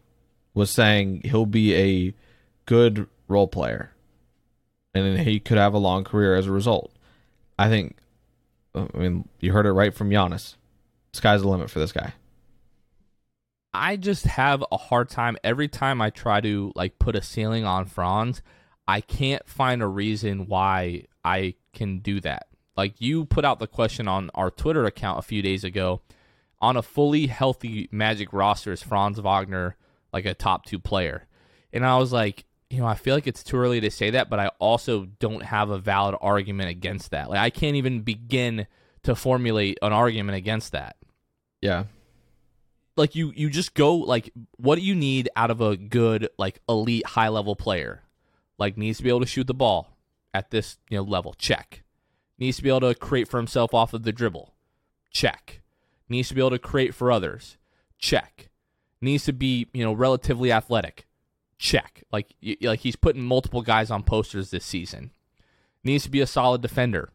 was saying he'll be a good role player, and he could have a long career as a result. I think, uh, I mean, you heard it right from Giannis. Sky's the limit for this guy. I just have a hard time every time I try to like put a ceiling on Franz. I can't find a reason why I can do that. Like you put out the question on our Twitter account a few days ago on a fully healthy Magic roster is Franz Wagner like a top two player, and I was like, you know, I feel like it's too early to say that, but I also don't have a valid argument against that. Like I can't even begin to formulate an argument against that. Yeah. like you you just go like what do you need out of a good like elite high level player? Like needs to be able to shoot the ball at this you know level. Check. Needs to be able to create for himself off of the dribble. Check. Needs to be able to create for others. Check needs to be you know relatively athletic. Check. Like like he's putting multiple guys on posters this season. Needs to be a solid defender.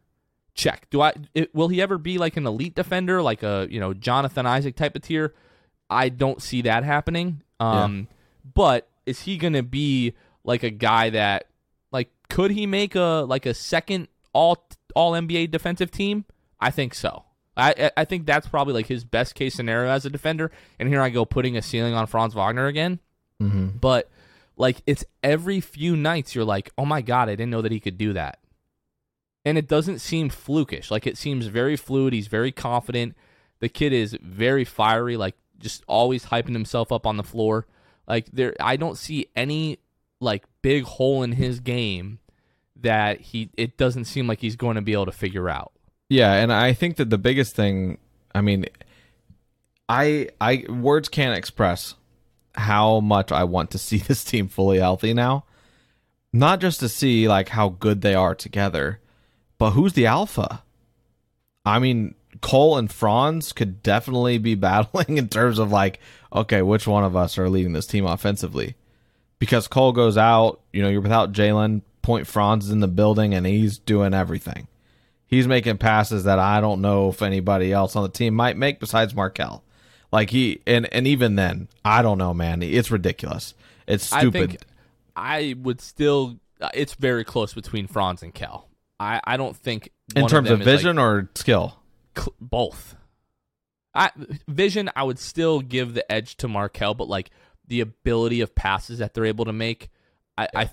Check. Do i it, will he ever be like an elite defender like a you know jonathan isaac type of tier? I don't see that happening. Um but is he gonna be like a guy that like could he make a like a second all all nba defensive team? I think so I, I- think that's probably like his best case scenario as a defender. And here I go putting a ceiling on Franz Wagner again. Mm-hmm. But like it's every few nights you're like, oh my god, I didn't know that he could do that. And it doesn't seem flukish. Like it seems very fluid. He's very confident. The kid is very fiery. Like just always hyping himself up on the floor. Like there, I don't see any like big hole in his game that he. It doesn't seem like he's going to be able to figure out. Yeah, and I think that the biggest thing, I mean, I I words can't express how much I want to see this team fully healthy now. Not just to see like how good they are together, but who's the alpha? I mean, Cole and Franz could definitely be battling in terms of like, okay, which one of us are leading this team offensively? Because Cole goes out, you know, you're without Jalen. Point Franz is in the building and he's doing everything he's making passes that I don't know if anybody else on the team might make besides Markelle. Like he and and even then, I don't know, man. It's ridiculous. It's stupid. I think I would still. uh, It's very close between Franz and Kel. I, I don't think in terms them of is, like, vision or skill. cl- both. I vision I would still give the edge to Markelle, but like the ability of passes that they're able to make, I I,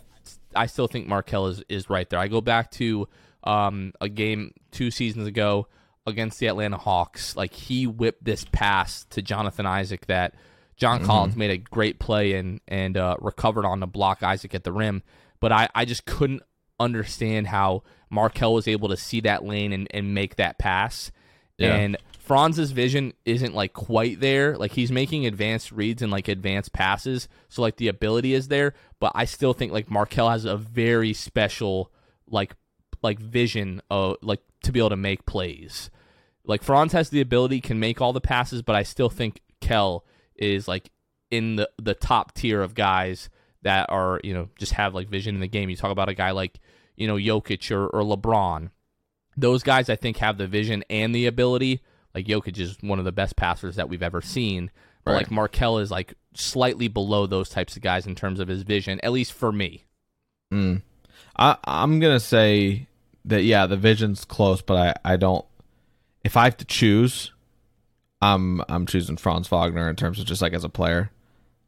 I still think Markelle is is right there. I go back to um, a game two seasons ago against the Atlanta Hawks. Like he whipped this pass to Jonathan Isaac that John mm-hmm. Collins made a great play and and uh, recovered on to block Isaac at the rim. But I, I just couldn't understand how Markelle was able to see that lane and, and make that pass. Yeah. And Franz's vision isn't like quite there. Like he's making advanced reads and like advanced passes. So like the ability is there, but I still think like Markelle has a very special like like vision of like to be able to make plays. Like Franz has the ability, can make all the passes, but I still think Kel is like in the the top tier of guys that are you know just have like vision in the game. You talk about a guy like you know Jokic or, or LeBron. Those guys I think have the vision and the ability. Like Jokic is one of the best passers that we've ever seen. But right. like Markelle is like slightly below those types of guys in terms of his vision, at least for me. Mm. I I'm gonna say that yeah, the vision's close, but I I don't. If I have to choose, I'm I'm choosing Franz Wagner in terms of just like as a player.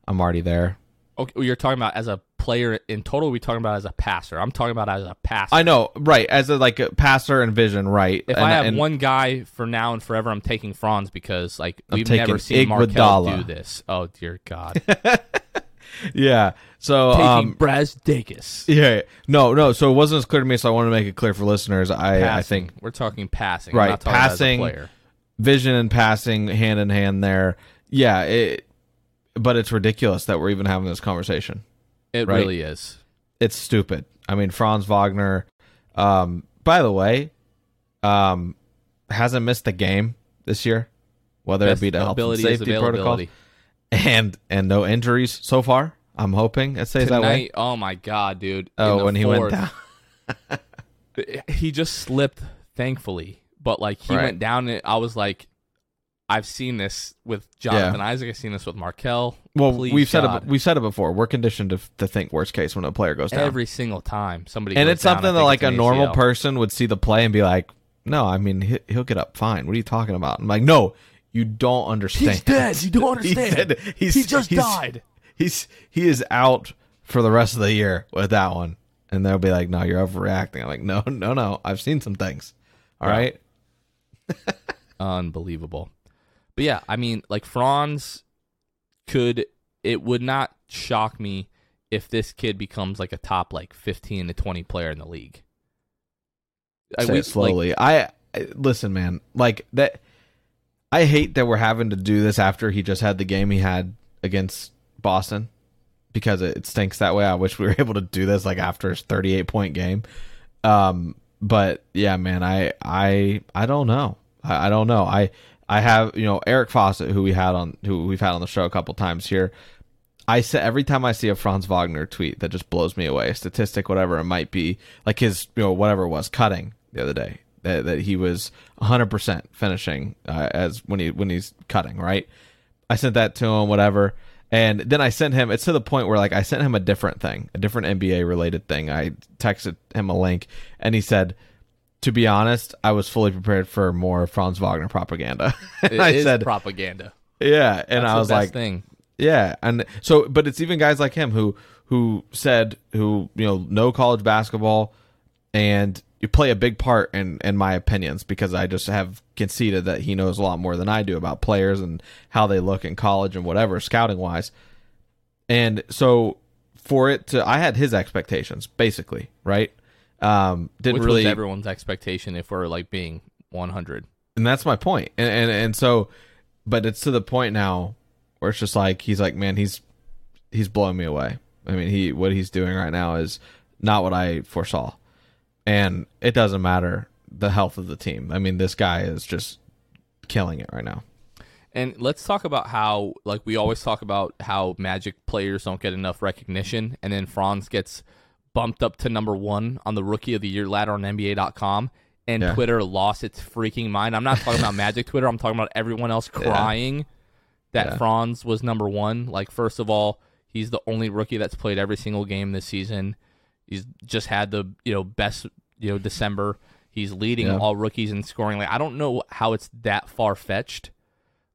I'm already there. Okay, you're talking about as a player in total. we talking about as a passer. I'm talking about as a passer. I know, right? As a like a passer and vision, right? If and, I have and, one guy for now and forever, I'm taking Franz because like we've never seen Markelle do this. Oh dear God. yeah. So taking um. Yeah. No, no. So it wasn't as clear to me. So I want to make it clear for listeners. I passing. I think we're talking passing, right? passing, vision and passing hand in hand. There. Yeah. It. But it's ridiculous that we're even having this conversation. It right? really is. It's stupid. I mean, Franz Wagner. Um, by the way, um, hasn't missed a game this year, whether Best it be to health and safety protocol and and no injuries so far. I'm hoping it stays Tonight, that way. Oh my god, dude! Oh, when fourth, he went down, he just slipped. Thankfully, but like he right. went down, and I was like, I've seen this with Jonathan yeah. Isaac. I've seen this with Markelle. Well, Please, we've God. said it. We've said it before. We're conditioned to, to think worst case when a player goes down every single time somebody. And it's down, something that like a normal person would see the play and be like, "No, I mean he'll get up fine. What are you talking about?" I'm like, "No, you don't understand. He's dead. You don't understand. he's, he's, he just he's, died. He's he is out for the rest of the year with that one." And they'll be like, "No, you're overreacting." I'm like, "No, no, no. I've seen some things. All right." right? Unbelievable. But yeah, I mean, like Franz could. It would not shock me if this kid becomes like a top like 15 to 20 player in the league. Say we, it slowly. Like, I, I listen, man. Like that I hate that we're having to do this after he just had the game he had against Boston because it, stinks that way. I wish we were able to do this like after his 38 point game. Um, but yeah, man, I I I don't know. I, I don't know. I I have you know Eric Fawcett, who we had on who we've had on the show a couple times here. I say every time I see a Franz Wagner tweet that just blows me away, statistic, whatever it might be, like his you know whatever it was cutting the other day that, that he was 100% finishing uh, as when he when he's cutting right? I sent that to him whatever. And then i sent him it's to the point where like i sent him a different thing a different nba related thing. I texted him a link and he said to be honest i was fully prepared for more franz wagner propaganda. I said propaganda. Yeah and That's i was like thing. Yeah and so but it's even guys like him who who said who you know know college basketball and you play a big part in in my opinions because I just have conceded that he knows a lot more than I do about players and how they look in college and whatever scouting wise. And so for it to I had his expectations basically, right? Um didn't Which really everyone's expectation if we're like being 100. And that's my point. And, and and so but it's to the point now where it's just like he's like man, he's he's blowing me away. I mean, he what he's doing right now is not what I foresaw and it doesn't matter the health of the team. I mean, this guy is just killing it right now. And let's talk about how, like, we always talk about how Magic players don't get enough recognition, and then Franz gets bumped up to number one on the Rookie of the Year ladder on NBA.com, and yeah. Twitter lost its freaking mind. I'm not talking about Magic Twitter. I'm talking about everyone else crying yeah. that yeah. Franz was number one. Like, first of all, he's the only rookie that's played every single game this season. He's just had the you know best you know December. He's leading yeah. all rookies in scoring. Like I don't know how it's that far fetched,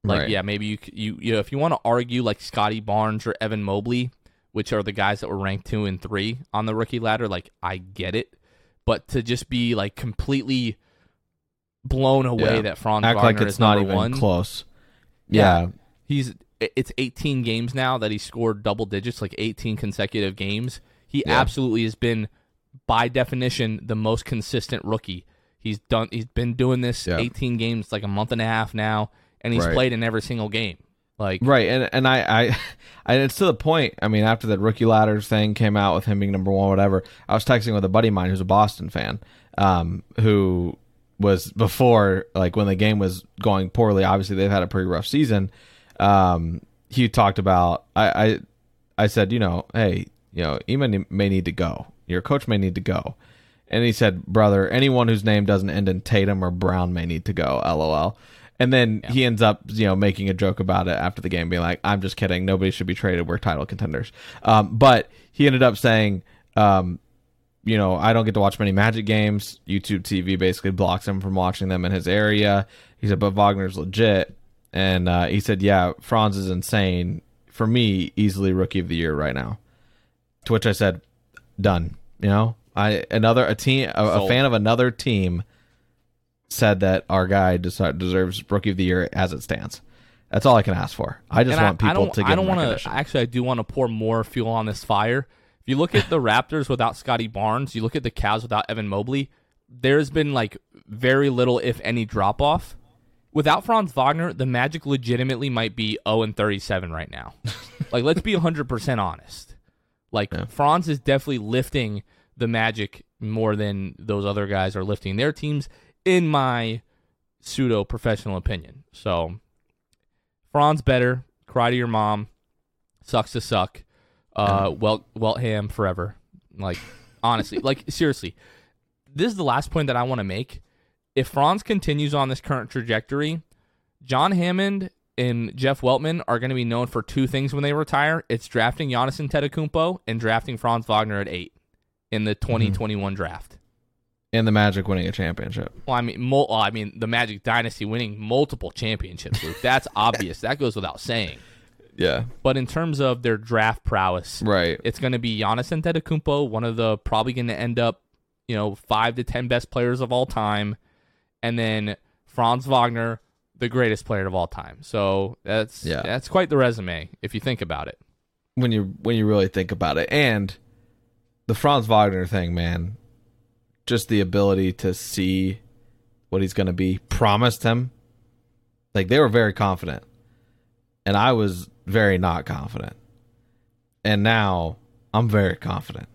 Like Right. yeah, maybe you you you know if you want to argue like Scottie Barnes or Evan Mobley, which are the guys that were ranked two and three on the rookie ladder, like I get it, but to just be like completely blown away Yeah. that Franz Act Wagner like it's is not even one. close. Yeah. Yeah. He's it's 18 games now that he scored double digits, like 18 consecutive games. He Yeah. absolutely has been, by definition, the most consistent rookie. He's done. He's been doing this Yeah. 18 games, like a month and a half now, and he's Right. played in every single game. Like Right, and and I, I, and it's to the point. I mean, after that rookie ladders thing came out with him being number one, whatever. I was texting with a buddy of mine who's a Boston fan, um, who was before like when the game was going poorly. Obviously, they've had a pretty rough season. Um, he talked about. I, I, I said, you know, hey, you know, Ime may need to go. Your coach may need to go. And he said, brother, anyone whose name doesn't end in Tatum or Brown may need to go. LOL. And then he ends up, you know, making a joke about it after the game, being like, "I'm just kidding. Nobody should be traded. We're title contenders." Um, but he ended up saying, um, you know, I don't get to watch many Magic games. YouTube TV basically blocks him from watching them in his area. He said, but Wagner's legit. And uh, he said, yeah, Franz is insane. For me, easily rookie of the year right now. To which I said, done. You know, I another a team a, a fan of another team said that our guy deserves rookie of the year as it stands. That's all I can ask for. I just and want I, people I to get I don't want want to. Actually, I do want to pour more fuel on this fire. If you look at the Raptors without Scottie Barnes, you look at the Cavs without Evan Mobley. There's been like very little, if any, drop off. Without Franz Wagner, the Magic legitimately might be 0 and 37 right now. like, let's be 100% honest. Like, Yeah. Franz is definitely lifting the Magic more than those other guys are lifting their teams, in my pseudo professional opinion. So, Franz better. Cry to your mom. Sucks to suck. Uh, Welt Weltman forever. Like honestly, like seriously, this is the last point that I want to make. If Franz continues on this current trajectory, John Hammond and Jeff Weltman are going to be known for two things when they retire. It's drafting Giannis Antetokounmpo and drafting Franz Wagner at eight in the mm-hmm. 2021 draft. and the Magic winning a championship. Well, I mean, mul- I mean, the Magic Dynasty winning multiple championships. Luke. That's obvious. That goes without saying. Yeah, But in terms of their draft prowess, right. it's going to be Giannis Antetokounmpo, one of the probably going to end up, you know, five to ten best players of all time, and then Franz Wagner, the greatest player of all time. So that's Yeah. that's quite the resume if you think about it. when you when you really think about it. And the Franz Wagner thing, man, just the ability to see what he's going to be promised him. Like they were very confident, and I was very not confident. And now I'm very confident.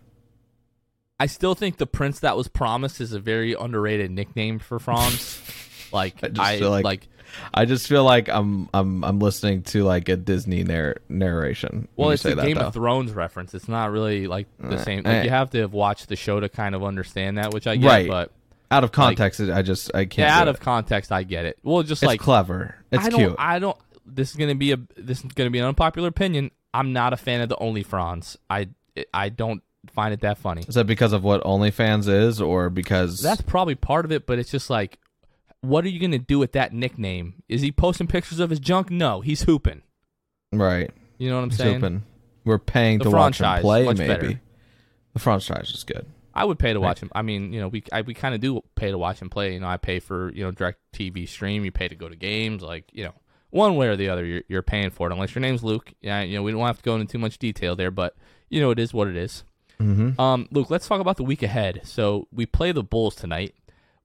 I still think the prince that was promised is a very underrated nickname for Franz. like I just I feel like- like I just feel like I'm I'm I'm listening to like a Disney narr- narration. Well, it's a that, Game though. of Thrones reference. It's not really like the Uh, same. eh. Like you have to have watched the show to kind of understand that, which I get. Right. But Out of context, I just I can't. yeah, out of it. context, I get it. Well, just It's like clever. It's I don't, cute. I don't. This is gonna be a. This is gonna be an unpopular opinion. I'm not a fan of the Only Franz. I I don't find it that funny. Is that because of what OnlyFans is, or because That's probably part of it, but it's just like, what are you gonna do with that nickname? Is he posting pictures of his junk? No, he's hooping. right? You know what I'm He's saying? open. We're paying The to watch him play. Maybe better. the franchise is good. I would pay to watch him. I mean, you know, we I, we kind of do pay to watch him play. You know, I pay for you know direct TV stream. You pay to go to games. Like you know, one way or the other, you're, you're paying for it. Unless your name's Luke. Yeah, you know, we don't have to go into too much detail there, but you know, it is what it is. Mm-hmm. Um, Luke, let's talk about the week ahead. So we play the Bulls tonight.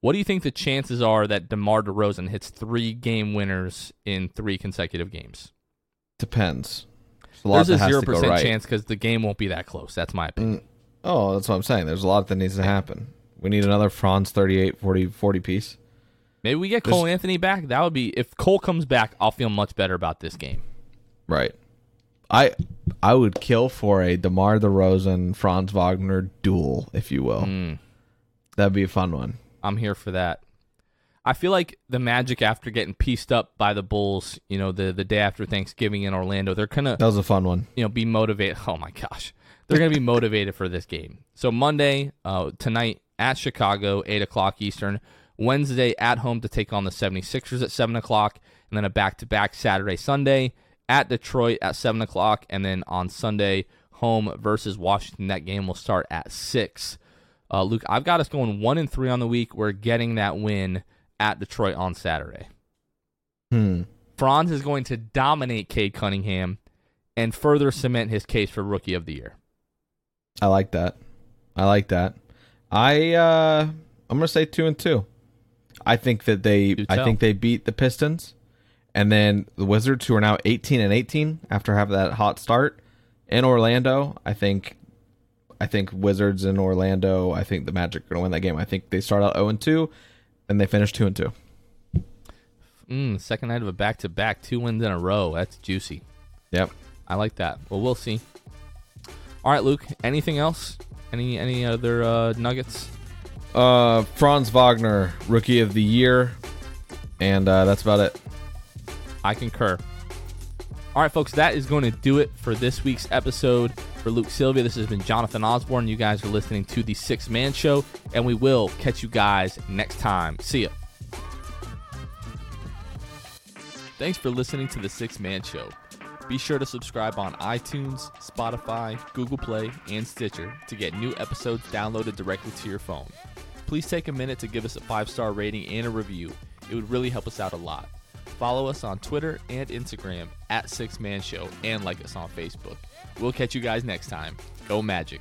What do you think the chances are that DeMar DeRozan hits three game winners in three consecutive games? Depends. There's a lot There's a zero percent right. chance because the game won't be that close. That's my opinion. Mm, Oh, that's what I'm saying. There's a lot that needs to happen. We need another Franz 38, 40, 40 piece. Maybe we get There's- Cole Anthony back. That would be if Cole comes back. I'll feel much better about this game. Right. I I would kill for a DeMar DeRozan Franz Wagner duel, if you will. Mm. That'd be a fun one. I'm here for that. I feel like the Magic, after getting pieced up by the Bulls, you know, the the day after Thanksgiving in Orlando, they're gonna That was a fun one. you know be motivated. Oh my gosh, they're gonna be motivated for this game. So Monday, uh, tonight at Chicago, eight o'clock Eastern. Wednesday at home to take on the 76ers at 7 o'clock, and then a back to back Saturday, Sunday at Detroit at 7 o'clock, and then on Sunday, home versus Washington. That game will start at 6. Uh, Luke, I've got us going 1 and 3 on the week. We're getting that win at Detroit on Saturday. Hmm. Franz is going to dominate Cade Cunningham and further cement his case for Rookie of the Year. I like that. I like that. I uh I'm gonna say two and two. I think that they I think they beat the Pistons, and then the Wizards, who are now 18 and 18 after having that hot start in Orlando. I think I think Wizards in Orlando. I think the Magic are gonna win that game. I think they start out 0 and two, and they finish two and two. Mm, second night of a back to back, two wins in a row. That's juicy. Yep. I like that. Well, we'll see. All right, Luke. Anything else? Any any other uh, nuggets? Uh, Franz Wagner, Rookie of the Year, and uh, that's about it. I concur. All right, folks, that is going to do it for this week's episode. For Luke Sylvia, this has been Jonathan Osborne. You guys are listening to the Sixth Man Show, and we will catch you guys next time. See ya. Thanks for listening to the Sixth Man Show. Be sure to subscribe on iTunes, Spotify, Google Play, and Stitcher to get new episodes downloaded directly to your phone. Please take a minute to give us a five star rating and a review. It would really help us out a lot. Follow us on Twitter and Instagram at Sixth Man Show and like us on Facebook. We'll catch you guys next time. Go Magic.